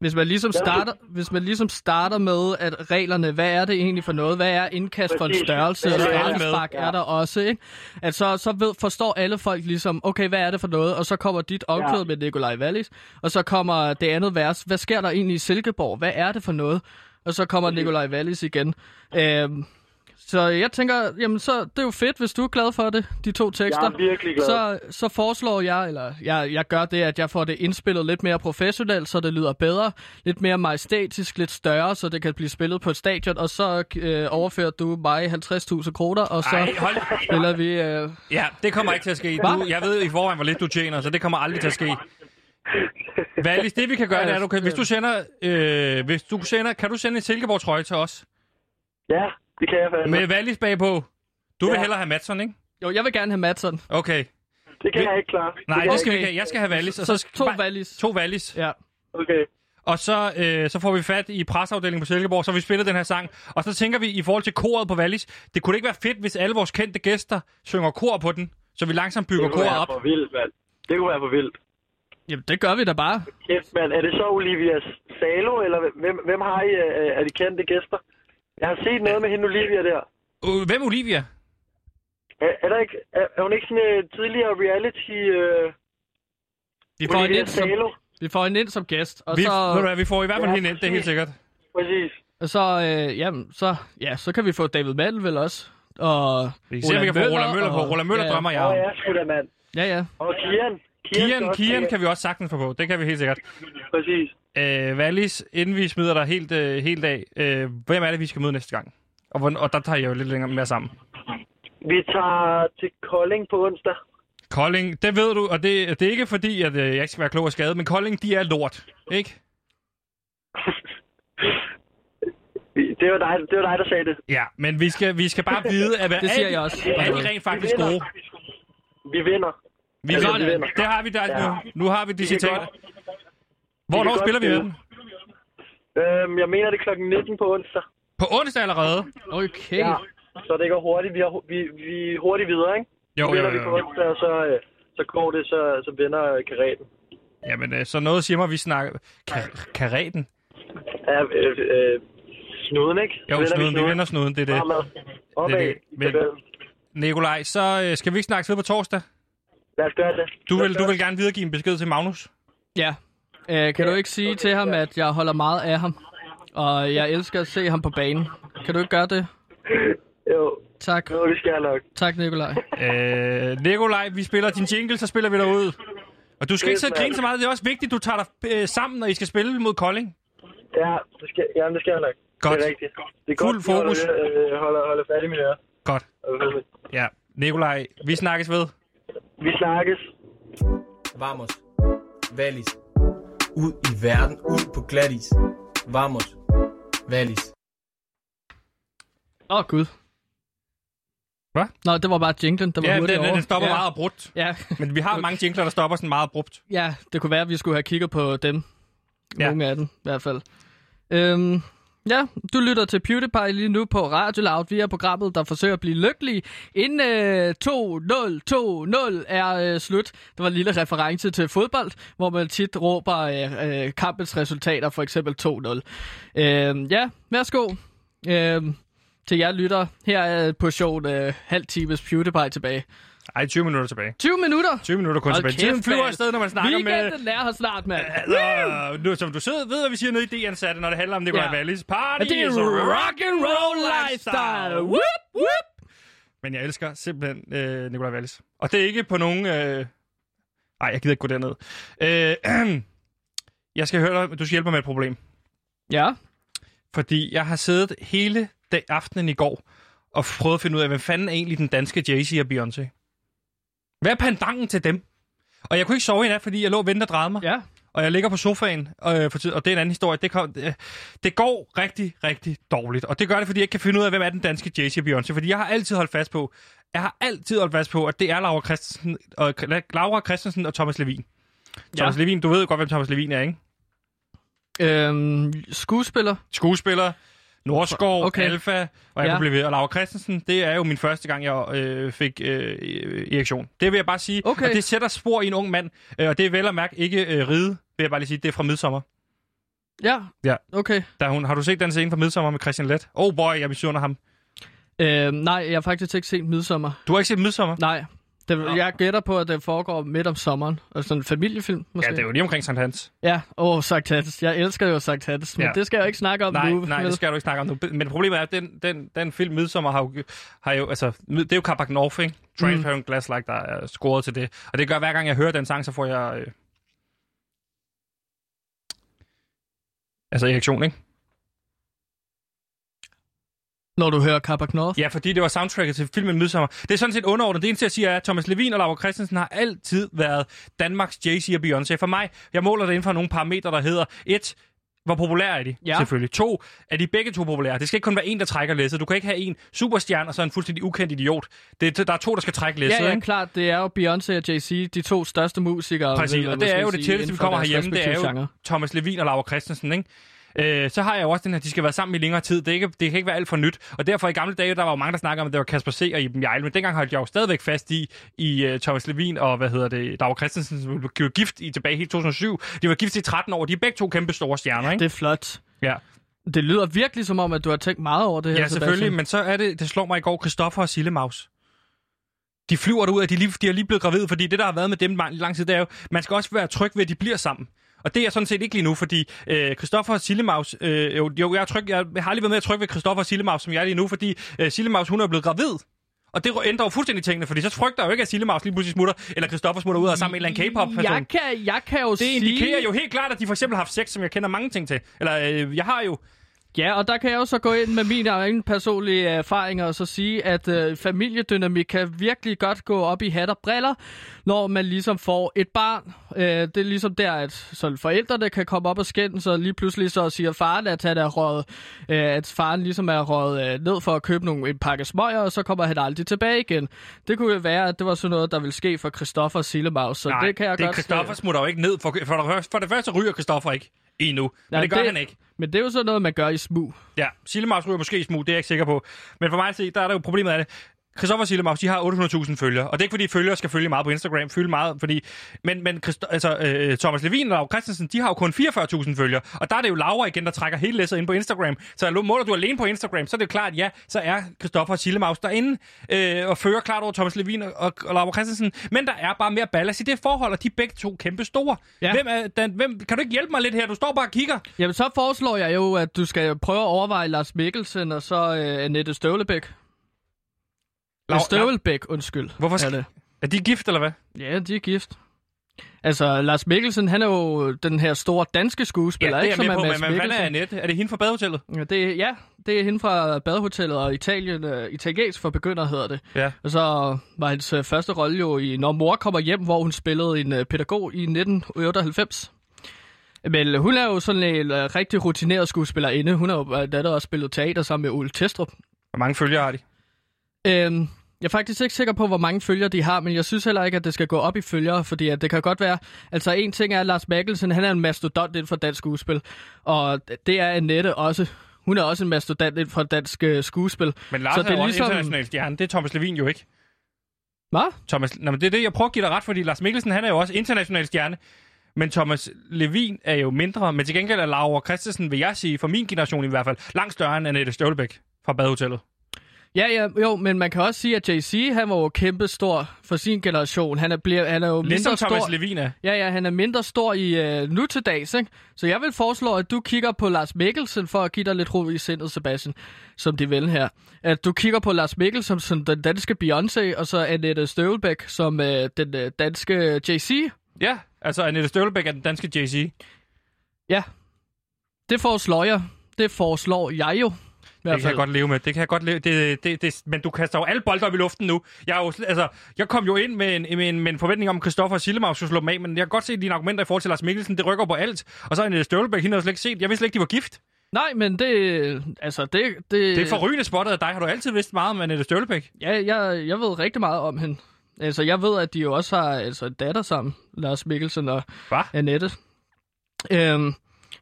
Hvis man, ligesom starter, hvis man ligesom starter med, at reglerne, hvad er det egentlig for noget? Hvad er indkast for en størrelse? Og er straffespark er der også, ikke? At så, så ved, forstår alle folk ligesom, okay, hvad er det for noget? Og så kommer dit omkvæd Ja. med Nikolaj Wallis, og så kommer det andet vers. Hvad sker der egentlig i Silkeborg? Hvad er det for noget? Og så kommer Nikolaj Wallis igen. Øhm, så jeg tænker, jamen så, det er jo fedt, hvis du er glad for det, de to tekster. jeg er virkelig glad. Så, så foreslår jeg, eller jeg, jeg gør det, at jeg får det indspillet lidt mere professionelt, så det lyder bedre, lidt mere majestætisk, lidt større, så det kan blive spillet på et stadion, og så øh, overfører du mig 50.000 kroner, og så Ej, hold. spiller vi... Øh, Ja, det kommer ikke til at ske. Du, jeg ved i forvejen, hvor lidt du tjener, så det kommer aldrig til at ske. Valis, det vi kan gøre, det er, at du kan, hvis du sender, øh, hvis du sender, kan du sende en Silkeborg-trøje til os? Ja, det kan jeg fandme. Med Valis bagpå. Du vil Ja. hellere have Madsen, ikke? jo, jeg vil gerne have Madsen. Okay. Det kan jeg ikke klare. Nej, det jeg skal vi Okay. ikke have. Jeg skal have Valis. Og Så så, to Wallis. To Valis. Ja. Okay. Og så, øh, så får vi fat i presseafdelingen på Silkeborg, så vi spillet den her sang. Og så tænker vi i forhold til koret på Valis, det kunne det ikke være fedt, hvis alle vores kendte gæster synger kor på den, så vi langsomt bygger Det kunne koret være op. for vildt, mand. Det kunne være for vildt. Jamen, det gør vi da bare. Kæft, mand. Er det så Olivia Salo, eller hvem, hvem har I øh, af de kendte gæster? Jeg har set noget med hende Olivia der. Øh, Hvem Olivia? Er, er, der ikke, er, er hun ikke sådan en tidligere reality... Øh, Vi får, hende Olivia ind som, Salo? vi får hende ind som gæst, og Vi, så, ved du hvad, vi får i hvert fald Ja, hende ind, det er helt sikkert. Præcis. og så, øh, jamen, så, ja, så kan vi få David Mandel vel også. Og Vi kan se, om vi kan få Roland Møller på. og- Roland Møller ja, drømmer jeg Åh, om. ja, sgu da, mand. Ja, ja. Og Kian. Kian, skal også Kian med. kan vi også sagtens få på. Det kan vi helt sikkert. Præcis. Øh, Valis, inden vi smider dig helt, øh, helt af, øh, hvem er det, vi skal møde næste gang? Og, hvordan- og der tager jeg jo lidt længere mere sammen. Vi tager til Kolding på onsdag. Kolding, det ved du, og det, det er ikke fordi, at øh, jeg ikke skal være klog og skade, men Kolding, de er lort, ikke? Det var dig, det var dig der sagde det. Ja, men vi skal, vi skal bare vide, at Det siger jeg også. er de rent faktisk Vi gode. Vi vinder. Vi vinder. vi vinder. Det har vi der Ja. nu. Nu har vi de citater. Hvornår spiller vi med spille. dem? Øhm, jeg mener, det er klokken 19 på onsdag. På onsdag allerede? Okay. Ja. Så det går hurtigt. Vi er, vi, vi er hurtigt videre, ikke? Jo, jo, vinder vi på jo. onsdag, og så, øh, så går det, så, så vinder øh, karaten. Jamen, øh, så noget siger mig, vi snakker... Ka- karaten? Ja, øh, øh, snuden, ikke? Jo, vinder snuden. Vi vinder snuden, det er det. Opad. Det det. Men- Nikolaj, så øh, skal vi ikke snakke ved på torsdag? Lad os gøre det. Du vil, du vil gerne videregive en besked til Magnus? Ja. Øh, kan du ikke sige til ham, at jeg holder meget af ham? Og jeg elsker at se ham på banen. Kan du ikke gøre det? Jo, Tak. jo, det skal jeg nok. Tak, Nikolaj. Øh, Nikolaj, vi spiller din jingle, så spiller vi dig ud. Og du skal ikke sidde og grine så meget. Det er også vigtigt, du tager dig øh, sammen, når I skal spille mod Kolding. Ja, det skal, jamen, det skal jeg nok. Godt. Det er rigtigt. Det er Fuld godt, fokus. Jeg holder, øh, holder, holder fat i mine ører. Godt. Ja. Nikolaj, vi snakkes ved. Vi snakkes. Vamos. Valis. Ud i verden. Ud på glatis. Vamos. Valis. Åh, oh, Gud. Hvad? Nå, det var bare jinglen, der var Ja, hurtigt den, over. den stopper ja. meget abrupt. Ja. Men vi har mange jingler, der stopper sådan meget abrupt. ja, det kunne være, at vi skulle have kigget på dem. Ja. Nogle af dem, i hvert fald. Øhm, ja, du lytter til PewDiePie lige nu på Radio Loud. Vi er programmet, der forsøger at blive lykkelig, inden øh, 2-0-2-0 er øh, slut. Det var en lille reference til fodbold, hvor man tit råber øh, øh, kampens resultater, for eksempel 2-0. Øh, ja, værsgo. øh, til jer lytter, her er på showet øh, halv times PewDiePie tilbage. Ej, 20 minutter tilbage. 20 minutter! 20 minutter kun Hold tilbage. Tiden flyver afsted, når man snakker med... Weekenden er her snart, mand. Altså, nu, som du sidder, ved, hvad vi siger nede i D-ansatte, når det handler om Nikolaj Ja. Wallis. Party det er is a rock and roll lifestyle. Whoop, whoop. Men jeg elsker simpelthen øh, Nikolaj Wallis. Og det er ikke på nogen... Øh... Ej, jeg gider ikke gå derned. Øh, jeg skal høre dig, du skal hjælpe mig med et problem. Ja. Fordi jeg har siddet hele dag, aftenen i går og prøvet at finde ud af, hvad fanden er egentlig den danske Jay-Z og Beyoncé? Hvad er pandangen til dem? Og jeg kunne ikke sove i nat, fordi jeg lå og ventede og drejede mig. Ja. og jeg ligger på sofaen, øh, for tid, og det er en anden historie. Det, kom, øh, det går rigtig, rigtig dårligt, og det gør det, fordi jeg ikke kan finde ud af, hvem er den danske Jay-Z og Beyoncé, fordi jeg har altid holdt fast på, jeg har altid holdt fast på, at det er Laura Christensen og, Laura Christensen og Thomas Levin. Thomas Levin, du ved godt, hvem Thomas Levin er, ikke? Øhm, skuespiller. Skuespiller, Norskov, Okay. Alfa, og jeg Ja. blive ved. Og Laura Christensen, det er jo min første gang, jeg øh, fik øh, erektion. Det vil jeg bare sige. Okay. Og det sætter spor i en ung mand. Øh, og det er vel at mærke ikke øh, ride, vil jeg bare lige sige. Det er fra Midsommer. Ja. Ja. Okay. Der hun, har du set den scene fra Midsommer med Christian Let? Oh boy, jeg misunder ham. Øhm, nej, jeg har faktisk ikke set Midsommer. Du har ikke set Midsommer? Nej. Det, jeg gætter på, at det foregår midt om sommeren. Og sådan en familiefilm, måske. Ja, det er jo lige omkring Sankt Hans. Ja, åh, oh, Sankt Hans. Jeg elsker jo Sankt Hans, men Ja. det skal jeg jo ikke snakke om Nej, nu. nej, vel? det skal du ikke snakke om nu. Men problemet er, at den, den, den film Midsommer har jo, har jo altså, det er jo Carpac North, ikke? Transparent Glass Like, der er scoret til det. Og det gør, hver gang jeg hører den sang, så får jeg... Øh... Altså erektion, ikke? Når du hører Carpac North. Ja, fordi det var soundtracket til filmen Midsommer. Det er sådan set underordnet. Det eneste, jeg siger, er, at Thomas Levin og Laura Christensen har altid været Danmarks Jay-Z og Beyoncé. For mig, jeg måler det inden for nogle parametre, der hedder et, hvor populære er de? Ja. Selvfølgelig. To, er de begge to populære? Det skal ikke kun være en, der trækker læsset. Du kan ikke have en superstjerne og så en fuldstændig ukendt idiot. Det, er- der er to, der skal trække læsset, Ja, ja, ikke? klart. Det er jo Beyoncé og Jay-Z, de to største musikere. Præcis, og det er jo det tætteste, vi kommer herhjemme. Det er jo genre. Thomas Levin og Laura Christensen, ikke? Øh, så har jeg jo også den her, de skal være sammen i længere tid. Det, er ikke, det kan ikke være alt for nyt. Og derfor i gamle dage, der var jo mange, der snakker om, at det var Kasper C. og Iben Jejle. Men dengang holdt jeg jo stadigvæk fast i, i uh, Thomas Levin og, hvad hedder det, Laura Christensen, som blev gift i tilbage i 2007. De var gift i 13 år. De er begge to kæmpe store stjerner, ikke? Det er flot. Ja. Det lyder virkelig som om, at du har tænkt meget over det her, Ja, selvfølgelig, Sebastian. men så er det, det slår mig i går, Christoffer og Sillemaus. De flyver derud, at de, lige, de er lige blevet gravide, fordi det, der har været med dem lang tid, det er jo, man skal også være tryg ved, at de bliver sammen. Og det er jeg sådan set ikke lige nu, fordi øh, Christoffer Sillemaus, øh, jo, jo, jeg, tryg, jeg har lige været med at trykke ved Christoffer Sillemaus, som jeg er lige nu, fordi øh, Sillemaus, hun er blevet gravid. Og det ændrer jo fuldstændig tingene, fordi så frygter jeg jo ikke, at Sillemaus lige pludselig smutter, eller Christoffer smutter ud og sammen med en eller anden K-pop-person. jeg kan, jeg kan jo Det sige... indikerer jo helt klart, at de for eksempel har haft sex, som jeg kender mange ting til. Eller øh, jeg har jo Ja, og der kan jeg jo så gå ind med mine egne personlige erfaringer og så sige, at øh, familiedynamik kan virkelig godt gå op i hat og briller, når man ligesom får et barn. Øh, det er ligesom der, at så forældrene kan komme op og skændes, og lige pludselig så siger faren, at han er røget, øh, at faren ligesom er røget øh, ned for at købe nogle, en pakke smøger, og så kommer han aldrig tilbage igen. Det kunne jo være, at det var sådan noget, der ville ske for Christoffer Sillemaus, så Nej, det kan jeg det godt... Christoffer smutter jo ikke ned. For, for, det første, for det første ryger Christoffer ikke endnu. Men Nej, det gør han ikke. Men det er jo sådan noget, man gør i smug. Ja, Sillemaus ryger måske i smug, det er jeg ikke sikker på. Men for mig at se, der er der jo problemet af det. Christoffer og Sillemaus, de har 800.000 følgere. Og det er ikke, fordi følgere skal følge meget på Instagram. Følge meget, fordi... Men, men Christo... altså, øh, Thomas Levin og Laura Christensen, de har jo kun 44.000 følgere. Og der er det jo Laura igen, der trækker hele læsset ind på Instagram. Så måler du alene på Instagram, så er det jo klart, ja, så er Christoffer og Sillemaus derinde øh, og fører klart over Thomas Levin og, og Laura Christensen. Men der er bare mere ballast i det forhold, og de er begge to kæmpe store. Ja. Hvem er, den, hvem, kan du ikke hjælpe mig lidt her? Du står bare og kigger. Jamen, så foreslår jeg jo, at du skal prøve at overveje Lars Mikkelsen og så øh, Annette Støvlebæk. Lav- Støvlebæk, undskyld. Hvorfor er skal... det. Er de gift, eller hvad? Ja, de er gift. Altså, Lars Mikkelsen, han er jo den her store danske skuespiller, Ja, det er ikke? med på, Mads men, hvad er. Annette? Er det hende fra badehotellet? Ja, det, ja, det er hende fra Badehotellet og Italien, uh, italiensk for begynder hedder det. Ja. Og så var hendes uh, første rolle jo i Når mor kommer hjem, hvor hun spillede en uh, pædagog i 1998. Men hun er jo sådan en uh, rigtig rutineret skuespillerinde. Hun har jo andet også spillet teater sammen med Ole Testrup. Hvor mange følgere har de? Øhm, jeg er faktisk ikke sikker på, hvor mange følgere de har, men jeg synes heller ikke, at det skal gå op i følgere, fordi at det kan godt være... Altså, en ting er, at Lars Mikkelsen, han er en mastodont inden for dansk skuespil, og det er Annette også. Hun er også en mastodont inden for dansk øh, skuespil. Men Lars Så er, det er jo også ligesom- international stjerne. Det er Thomas Levin jo ikke. Hvad? Thomas, nej, men det er det, jeg prøver at give dig ret, fordi Lars Mikkelsen, han er jo også international stjerne. Men Thomas Levin er jo mindre, men til gengæld er Laura Christensen, vil jeg sige, for min generation i hvert fald, langt større end Annette Støvlebæk fra Badehotellet. Ja, ja, jo, men man kan også sige, at JC, han var jo kæmpe stor for sin generation. Han er, bliver, han er jo Ligesom mindre Thomas stor... Levin er. Ja, ja, han er mindre stor i øh, nu til dags, ikke? Så jeg vil foreslå, at du kigger på Lars Mikkelsen, for at give dig lidt ro i sindet, Sebastian, som de vil her. At du kigger på Lars Mikkelsen som den danske Beyoncé, og så Annette Støvlbæk som øh, den øh, danske JC. Ja, altså Annette Støvlebæk er den danske Jay-Z. Ja, det foreslår jeg. Det foreslår jeg jo. Hvert Det kan jeg godt leve med. Det kan jeg godt leve. Det, det, det, men du kaster jo alle bolde op i luften nu. Jeg, er jo, altså, jeg kom jo ind med en, med en, med en forventning om, at Christoffer Sillemaus skulle slå dem af, men jeg kan godt se dine argumenter i forhold til Lars Mikkelsen. Det rykker på alt. Og så en Støvlebæk, hende har jeg slet ikke set. Jeg vidste slet ikke, de var gift. Nej, men det... Altså, det... Det, Det er forrygende spottet af dig. Har du altid vidst meget om Annette Støvlebæk? Ja, jeg, jeg ved rigtig meget om hende. Altså, jeg ved, at de jo også har altså, en datter sammen, Lars Mikkelsen og Hvad? Annette. Øhm,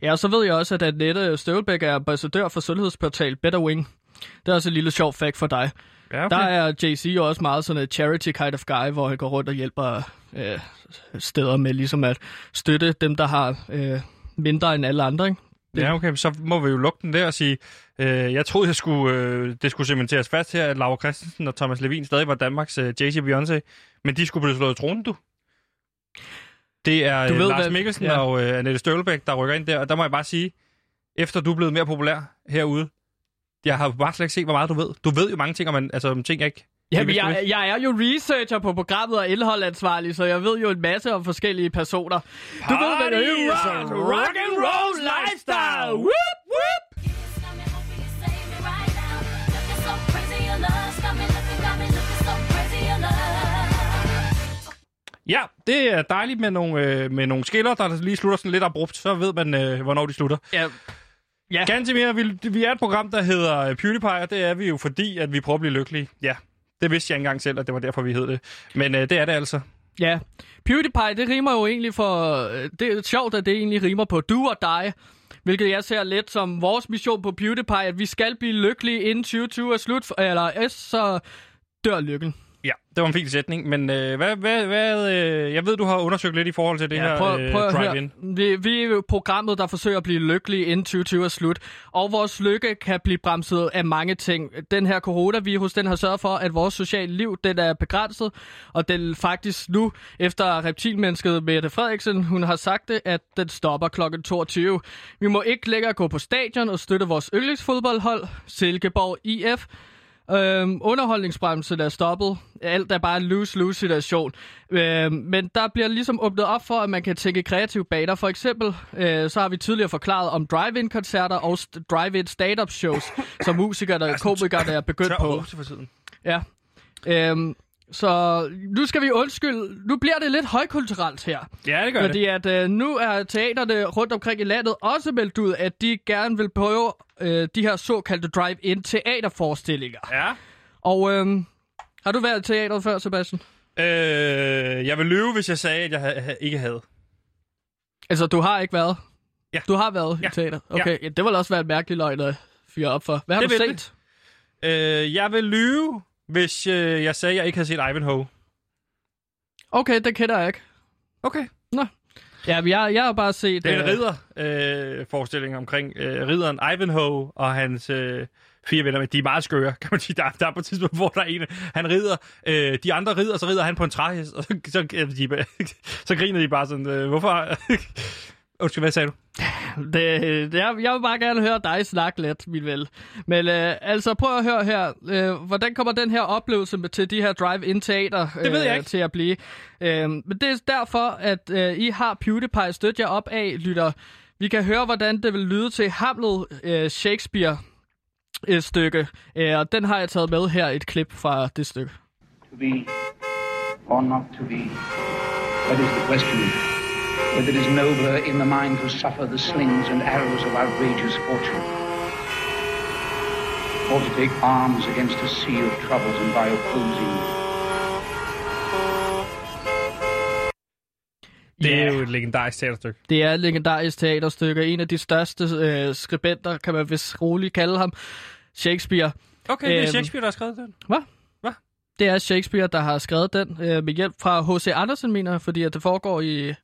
ja, og så ved jeg også, at Annette Støvlbæk er ambassadør for sundhedsportal Better Wing. Det er også et lille sjov fact for dig. Ja, Okay. Der er JC jo også meget sådan en charity kind of guy, hvor han går rundt og hjælper øh, steder med ligesom at støtte dem, der har øh, mindre end alle andre. Ikke? Ja, okay, så må vi jo lukke den der og sige, øh, jeg troede, jeg skulle, øh, det skulle cementeres fast her, at Laura Christensen og Thomas Levin stadig var Danmarks øh, og Beyoncé, men de skulle blive slået i tronen, du. Det er Du øh, ved, Lars hvad- Mikkelsen ja. og øh, Annette Støvlebæk, der rykker ind der, og der må jeg bare sige, efter du er blevet mere populær herude, jeg har bare slet ikke set, hvor meget du ved. Du ved jo mange ting om, altså, om ting, jeg ikke... Jamen, ikke jeg, jeg er jo researcher på programmet og indholdansvarlig, så jeg ved jo en masse om forskellige personer. Du ved, hvad det Party er. a rock and roll lifestyle. Whoop, whoop. Ja, det er dejligt med nogle, øh, med nogle skiller, der lige slutter sådan lidt abrupt. Så ved man, øh, hvornår de slutter. Ja. Ja. Gantemir, vi, vi er et program, der hedder øh, PewDiePie, og det er vi jo fordi, at vi prøver at blive lykkelige. Ja, det vidste jeg engang selv, at det var derfor, vi hed det. Men øh, det er det altså. Ja. PewDiePie, det rimer jo egentlig for... øh, Det er sjovt, at det egentlig rimer på do or die. Hvilket jeg ser lidt som vores mission på PewDiePie, at vi skal blive lykkelige inden 2020 er slut, eller ellers så dør lykken. Ja, det var en fin sætning. Men øh, hvad, hvad, hvad, øh, jeg ved, du har undersøgt lidt i forhold til det her prøv, øh, prøv høre. drive-in. Vi, vi er programmet, der forsøger at blive lykkelige inden 2020 er slut. Og vores lykke kan blive bremset af mange ting. Den her coronavirus, den har sørget for, at vores sociale liv, den er begrænset. Og den faktisk nu, efter reptilmennesket Mette Frederiksen, hun har sagt det, at den stopper kl. 22. Vi må ikke længere gå på stadion og støtte vores yndlingsfodboldhold, Silkeborg IF. Øhm, underholdningsbremsen er stoppet. Alt er bare en lose-lose situation. Øhm, men der bliver ligesom åbnet op for, at man kan tænke kreative baner. For eksempel, øh, så har vi tidligere forklaret om drive-in-koncerter og st- drive-in stand-up shows, som musikere og komikere er begyndt på. Ja. Øhm, så nu skal vi undskylde. Nu bliver det lidt højkulturelt her. Ja, det gør Fordi at øh, nu er teaterne rundt omkring i landet også meldt ud, at de gerne vil prøve øh, de her såkaldte drive-in teaterforestillinger. det. Ja. Og øh, har du været i teateret før, Sebastian? Øh, jeg vil løbe, hvis jeg sagde, at jeg ha- ikke havde. Altså, du har ikke været? Ja. Du har været Ja. i teater? Okay, ja. det vil også være en mærkelig løgn at fyre op for. Hvad har Det du set? det. Øh, jeg vil lyve, hvis øh, jeg sagde, at jeg ikke havde set Ivanhoe. Okay, det kender jeg ikke. Okay. Ja, men jeg, jeg har bare set... Det er en øh, ridder øh, forestilling omkring øh, ridderen Ivanhoe og hans øh, fire venner. Men de er meget skøre, kan man sige. Der, der er på et tidspunkt, hvor der er en, han rider, øh, de andre rider, så rider han på en træhest, og så, så, øh, de, så griner de bare sådan, øh, hvorfor... Undskyld, hvad sagde du? Det, det, jeg, jeg vil bare gerne høre dig snakke lidt, min vel. Men øh, altså, prøv at høre her. Øh, hvordan kommer den her oplevelse med, til de her drive-in teater øh, Det ved jeg ikke. til at blive? Øh, men det er derfor, at øh, I har PewDiePie støt jer op af, lytter. Vi kan høre, hvordan det vil lyde til Hamlet øh, Shakespeare et stykke. Øh, og den har jeg taget med her, et klip fra det stykke. To be or not to be? That is the question. Whether it is nobler in the mind to suffer the slings and arrows of outrageous fortune, or to take arms against a sea of troubles and by opposing Det Ja. er jo et legendarisk teaterstykke. Det er et legendarisk teaterstykke. En af de største øh, skribenter, kan man vist roligt kalde ham. Shakespeare. Okay, det er Øhm, Shakespeare, der har skrevet den. Hvad? Hvad? Det er Shakespeare, der har skrevet den øh, med hjælp fra H.C. Andersen, mener jeg, fordi at det foregår i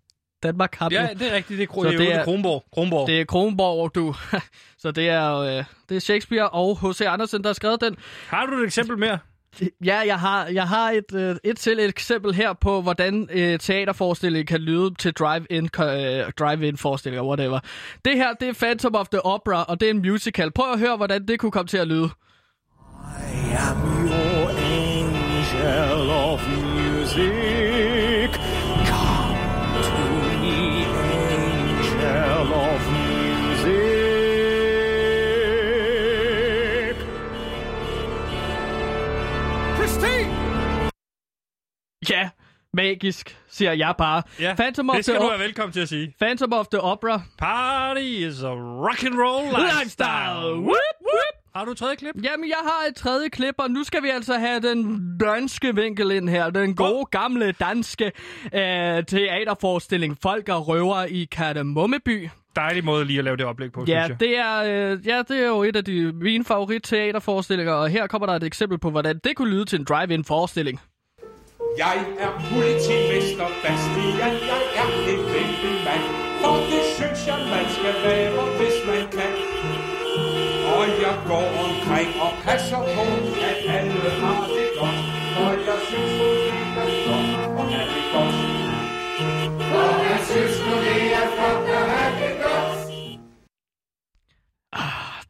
Danmark. Har Ja, det er rigtigt. Det er, Kro- Så det er, Kronborg. Kronborg. Det er Kronborg, du. Så det er, øh, det er Shakespeare og H.C. Andersen, der har skrevet den. Har du et eksempel mere? Ja, jeg har, jeg har et, øh, et til et eksempel her på, hvordan øh, teaterforestilling kan lyde til drive-in, øh, drive-in forestillinger, whatever. Det her, det er Phantom of the Opera, og det er en musical. Prøv at høre, hvordan det kunne komme til at lyde. I am your angel Magisk, siger jeg bare. Ja, Phantom of det skal the du være velkommen til at sige. Phantom of the Opera. Party is a rock and roll lifestyle. Lifestyle. Whoop, whoop. Har du et tredje klip? Jamen, jeg har et tredje klip, og nu skal vi altså have den danske vinkel ind her. Den gode, gamle danske øh, teaterforestilling Folk og Røver i Kardemommeby. Dejlig måde lige at lave det oplæg på, Ja, synes jeg. det er, øh, ja, det er jo et af de mine favorit-teaterforestillinger, og her kommer der et eksempel på, hvordan det kunne lyde til en drive-in-forestilling. Jeg er politimester Bastian, jeg er en vældig mand. For det synes jeg, man skal være, hvis man kan. Og jeg går omkring og passer på, at alle har det godt. Og jeg synes,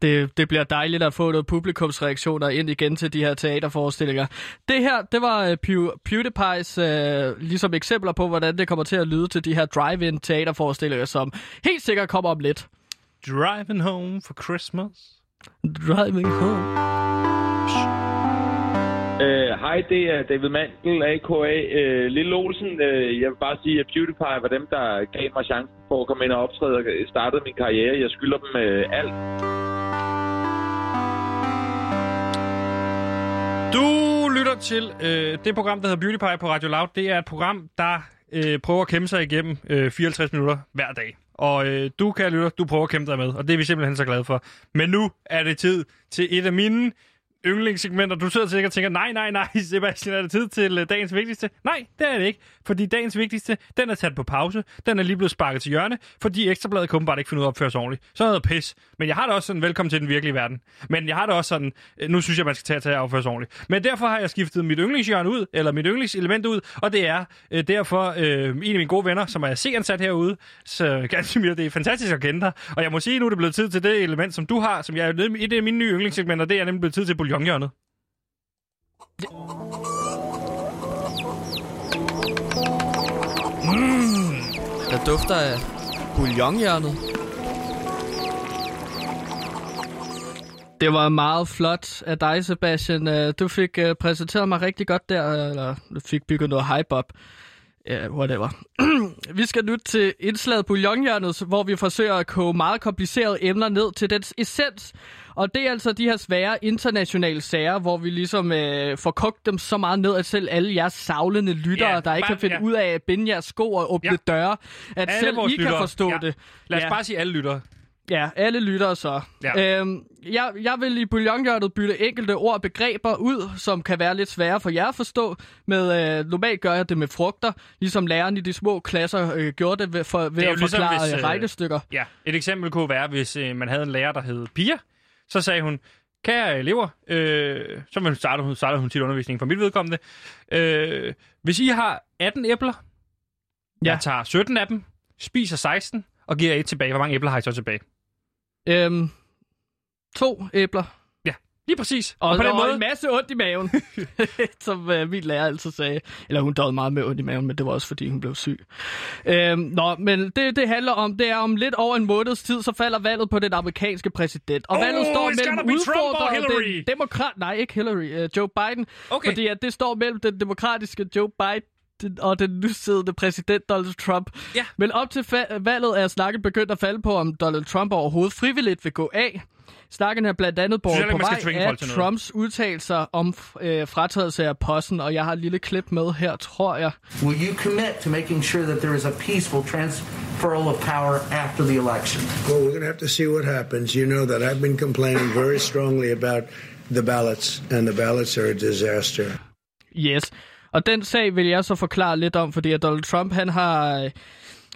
Det, det bliver dejligt at få noget publikumsreaktioner ind igen til de her teaterforestillinger. Det her, det var uh, Pew, PewDiePie's uh, ligesom eksempler på, hvordan det kommer til at lyde til de her drive-in teaterforestillinger, som helt sikkert kommer om lidt. Driving home for Christmas. Driving home. Øh, Øh, hej, det er David Mandel, a.k.a. Uh, øh, Lille Olsen. Uh, jeg vil bare sige, at PewDiePie var dem, der gav mig chancen for at komme ind og optræde og startede min karriere. Jeg skylder dem uh, alt. Du lytter til uh, det program, der hedder Beauty Pie på Radio Loud. Det er et program, der uh, prøver at kæmpe sig igennem uh, 54 minutter hver dag. Og øh, du, kan lytte, du prøver at kæmpe dig med, og det er vi simpelthen så glade for. Men nu er det tid til et af mine yndlingssegmenter. Du sidder sikkert og tænker, nej, nej, nej, Sebastian, er det tid til øh, dagens vigtigste? Nej, det er det ikke. Fordi dagens vigtigste, den er sat på pause. Den er lige blevet sparket til hjørne, fordi Ekstrabladet kunne bare ikke finde ud af at opføre sig ordentligt. Så er noget pis. Men jeg har det også sådan, velkommen til den virkelige verden. Men jeg har det også sådan, øh, nu synes jeg, man skal tage til at opføre sig ordentligt. Men derfor har jeg skiftet mit yndlingshjørne ud, eller mit yndlingselement ud, og det er øh, derfor øh, en af mine gode venner, som er C-ansat herude. Så Gansimir, det er fantastisk at kende dig. Og jeg må sige, nu er det blevet tid til det element, som du har, som jeg er det af mine nye yndlingssegmenter, det er nemlig blevet tid til bouillonhjørnet. Mm, der dufter af bouillonhjørnet. Det var meget flot af dig, Sebastian. Øh, Du fik øh, præsenteret mig rigtig godt der, eller du fik bygget noget hype op. Ja, whatever. vi skal nu til indslaget bouillonhjørnet, hvor vi forsøger at koge meget komplicerede emner ned til dets essens. Og det er altså de her svære internationale sager, hvor vi ligesom øh, får kogt dem så meget ned, at selv alle jeres savlende lyttere, Ja, der ikke bare- kan finde ja. ud af at binde jeres sko og åbne Ja. døre, at Alle selv I kan lyttere. forstå Ja. det. Lad os Ja. bare sige alle lyttere. Ja, alle lyttere så. Ja. Øhm, jeg, jeg vil i bouillonhjørnet bytte enkelte ord og begreber ud, som kan være lidt svære for jer at forstå. Med, øh, normalt gør jeg det med frugter, ligesom læreren i de små klasser øh, gjorde det ved, for, ved Det at jo forklare ligesom, hvis, øh, regnestykker. Ja, et eksempel kunne være, hvis øh, man havde en lærer, der hed Pia. Så sagde hun, kære elever, øh, så vil hun starte, hun startede hun tit undervisningen for mit vedkommende. Øh, hvis I har 18 æbler, ja. jeg tager 17 af dem, spiser 16 og giver et tilbage. Hvor mange æbler har I så tilbage? Øhm, to æbler. Ja, lige præcis. Og, Og på den og måde- en masse ondt i maven, som øh, min lærer altid sagde. Eller hun døde meget med ondt i maven, men det var også fordi, hun blev syg. Øhm, nå, men det, det handler om, det er om lidt over en måneds tid, så falder valget på den amerikanske præsident. Og Oh, valget står mellem Hillary. den demokrat... Nej, ikke Hillary. Uh, Joe Biden. Okay. Fordi at det står mellem den demokratiske Joe Biden og den nysiddende præsident Donald Trump. Ja. Men op til fa- valget er snakken begyndt at falde på, om Donald Trump overhovedet frivilligt vil gå af. Snakken er blandt andet båret på vej af. Trumps udtalelser om øh, fratrædelse af posten, og jeg har et lille klip med her, tror jeg. Will you commit to making sure that there is a peaceful transferal of power after the election? Well, we're going to have to see what happens. You know that I've been complaining very strongly about the ballots, and the ballots are a disaster. Yes. Og den sag vil jeg så forklare lidt om, fordi at Donald Trump han har øh,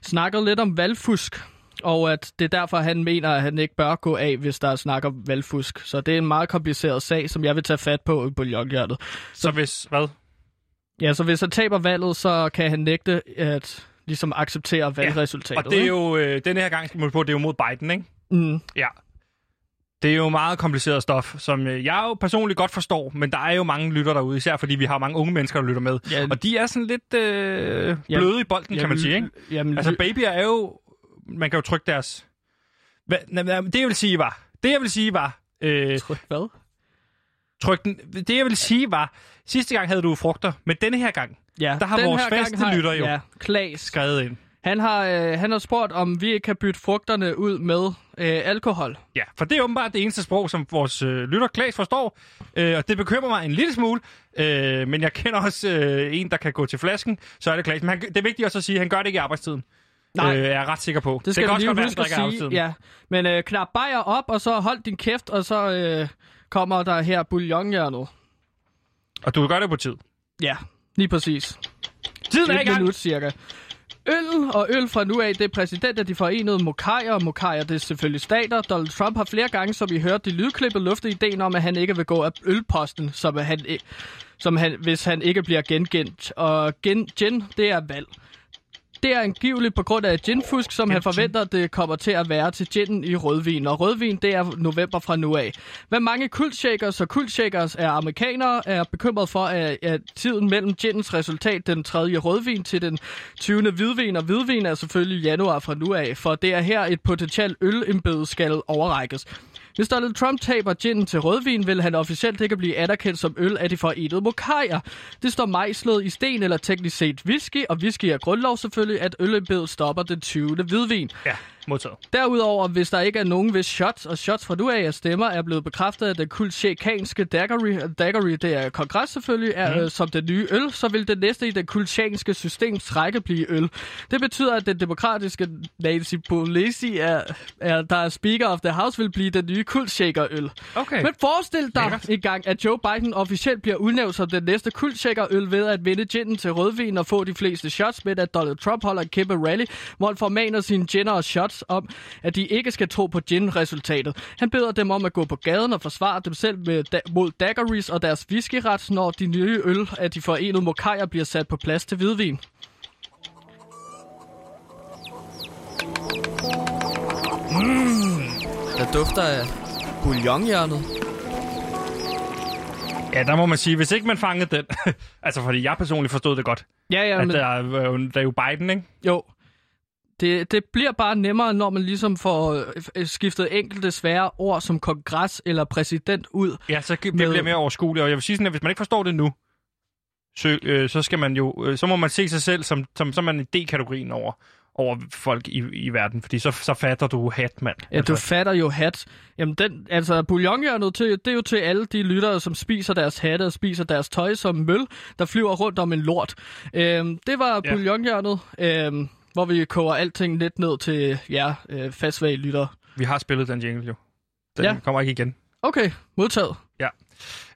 snakket lidt om valgfusk, og at det er derfor, han mener, at han ikke bør gå af, hvis der er snak om valgfusk. Så det er en meget kompliceret sag, som jeg vil tage fat på i bouillonhjertet. Så hvis, hvad? Ja, så hvis han taber valget, så kan han nægte at ligesom acceptere valgresultatet. Og det er jo, øh, denne her gang skal man på, det er jo mod Biden, ikke? Mm. Ja. Det er jo meget kompliceret stof, som øh, jeg jo personligt godt forstår, men der er jo mange lytter derude, især fordi vi har mange unge mennesker, der lytter med. Ja. Og de er sådan lidt øh, bløde i bolden, kan man sige, ikke? Jamen, Altså, babyer er jo... Man kan jo trykke deres... Hva, det, jeg vil sige var... Det, jeg vil sige var... Øh, Tryk hvad? Tryk den. Det jeg vil sige var, sidste gang havde du frugter, men denne her gang, Ja, der har vores gang faste har- lytter jo Ja, Klaas. skrevet ind. Han har, øh, han har spurgt, om vi ikke kan bytte frugterne ud med øh, alkohol. Ja, for det er åbenbart det eneste sprog, som vores øh, lytter Klaas forstår, øh, og det bekymrer mig en lille smule, øh, men jeg kender også øh, en, der kan gå til flasken, så er det Klaas. Men han, det er vigtigt også at sige, at han gør det ikke i arbejdstiden. Nej. Øh, er jeg ret sikker på. Det skal kan du også godt være, huske han at sige. Ja. Men øh, knap bajer op, og så hold din kæft, og så øh, kommer der her bouillonhjernet. Og du gør det på tid. Ja, lige præcis. Tiden er i gang. minut cirka. Øl og øl fra nu af, det er præsident af de forenede Mokajer, og Mokajer det er selvfølgelig stater. Donald Trump har flere gange, som vi hørte i lydklippet, luftet ideen om, at han ikke vil gå af ølposten, som, han, som han, hvis han ikke bliver gengendt. Og gen, gen, det er valg. Det er angiveligt på grund af ginfusk, som han forventer, det kommer til at være til ginen i rødvin. Og rødvin, det er november fra nu af. Hvad mange kultshakers og kultshakers er amerikanere, er bekymret for, at, at tiden mellem ginens resultat, den tredje rødvin til den 20. hvidvin, og hvidvin er selvfølgelig januar fra nu af, for det er her et potentielt ølembede skal overrækkes. Hvis Donald Trump taber ginen til rødvin, vil han officielt ikke blive anerkendt som øl af de forenede mokajer. Det står mejslet i sten eller teknisk set whisky, og whisky er grundlov selvfølgelig, at ølembedet stopper den 20. hvidvin. Ja, modtaget. Derudover, hvis der ikke er nogen, hvis shots og shots fra nu af af stemmer er blevet bekræftet af den kultsjekanske daggery, daggery, det er kongres selvfølgelig, er mm. som det nye øl, så vil det næste i det kultsjanske systems trække blive øl. Det betyder, at den demokratiske Nancy Pelosi, er, er, der er Speaker of the House, vil blive den nye kultshaker-øl. Okay. Men forestil dig Lækkert. en gang, at Joe Biden officielt bliver udnævnt som den næste kultshaker-øl ved at vinde ginen til rødvin og få de fleste shots, med at Donald Trump holder en kæmpe rally, hvor han formaner sine ginner og shots om, at de ikke skal tro på gin-resultatet. Han beder dem om at gå på gaden og forsvare dem selv med da- mod daggeries og deres whiskyret, når de nye øl af de forenede mokajer bliver sat på plads til hvidvin. Mm, der dufter af bouillonhjernet. Ja, der må man sige, hvis ikke man fangede den... altså, fordi jeg personligt forstod det godt. Ja, ja, at men- der, er jo- der er jo Biden, ikke? Jo. Det, det bliver bare nemmere, når man ligesom får øh, skiftet enkelte svære ord som kongres eller præsident ud. Ja, så det med- bliver mere overskueligt. Og jeg vil sige sådan, at hvis man ikke forstår det nu, så, øh, så skal man jo, øh, så må man se sig selv som, som, som man i D-kategorien over, over folk i, i verden. Fordi så, så fatter du hat, mand. Ja, du fatter jo hat. Jamen, den, altså, bouillonhjernet, til, det er jo til alle de lyttere, som spiser deres hatte og spiser deres tøj som møl, der flyver rundt om en lort. Øhm, det var Ja. bouillonhjernet, øhm, hvor vi koger alting lidt ned til jer øh, fastsvage lyttere. Vi har spillet den jingle jo. Den Ja. kommer ikke igen. Okay, modtaget. Ja.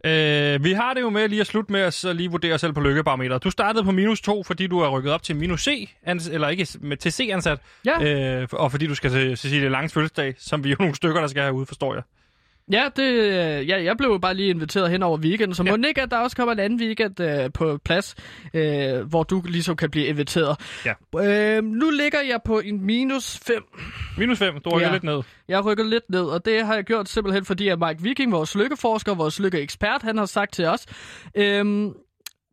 Øh, vi har det jo med lige at slutte med at så lige vurdere os selv på lykkebarometeret. Du startede på minus 2, fordi du er rykket op til minus C, ans- eller ikke med, til C-ansat. Ja. Øh, og fordi du skal til Cecilie Langs fødselsdag, som vi jo nogle stykker, der skal have ude, forstår jeg. Ja, det, øh, ja, jeg blev jo bare lige inviteret hen over weekenden, så ja. må ikke, at der også kommer en anden weekend øh, på plads, øh, hvor du ligesom kan blive inviteret. Ja. Øh, nu ligger jeg på en minus 5. Minus 5, du rykker lidt ned. Jeg har rykket lidt ned, og det har jeg gjort simpelthen fordi, at Mike Viking, vores lykkeforsker, vores lykkeekspert, han har sagt til os, øhm,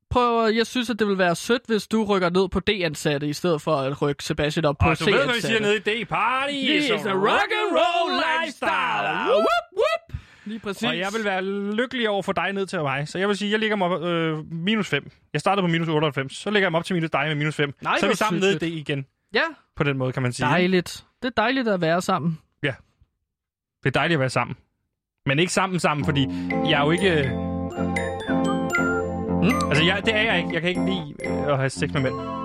prøv, jeg synes, at det vil være sødt, hvis du rykker ned på D-ansatte, i stedet for at rykke Sebastian op på Og du ved, hvad vi C-ansatte. siger nede i D-party. It's a rock and roll lifestyle. Whoop, whoop. Lige præcis. Og jeg vil være lykkelig over for dig ned til mig. Så jeg vil sige, jeg ligger mig op, øh, minus 5. Jeg startede på minus 98. Så ligger jeg mig op til minus dig med minus 5. Nej, så er vi sammen nede i det igen. Ja, På den måde, kan man sige. dejligt. Det er dejligt at være sammen. Ja. Det er dejligt at være sammen. Men ikke sammen sammen, fordi jeg er jo ikke... Hmm? Altså, jeg, det er jeg ikke. Jeg kan ikke lide øh, at have sex med mænd.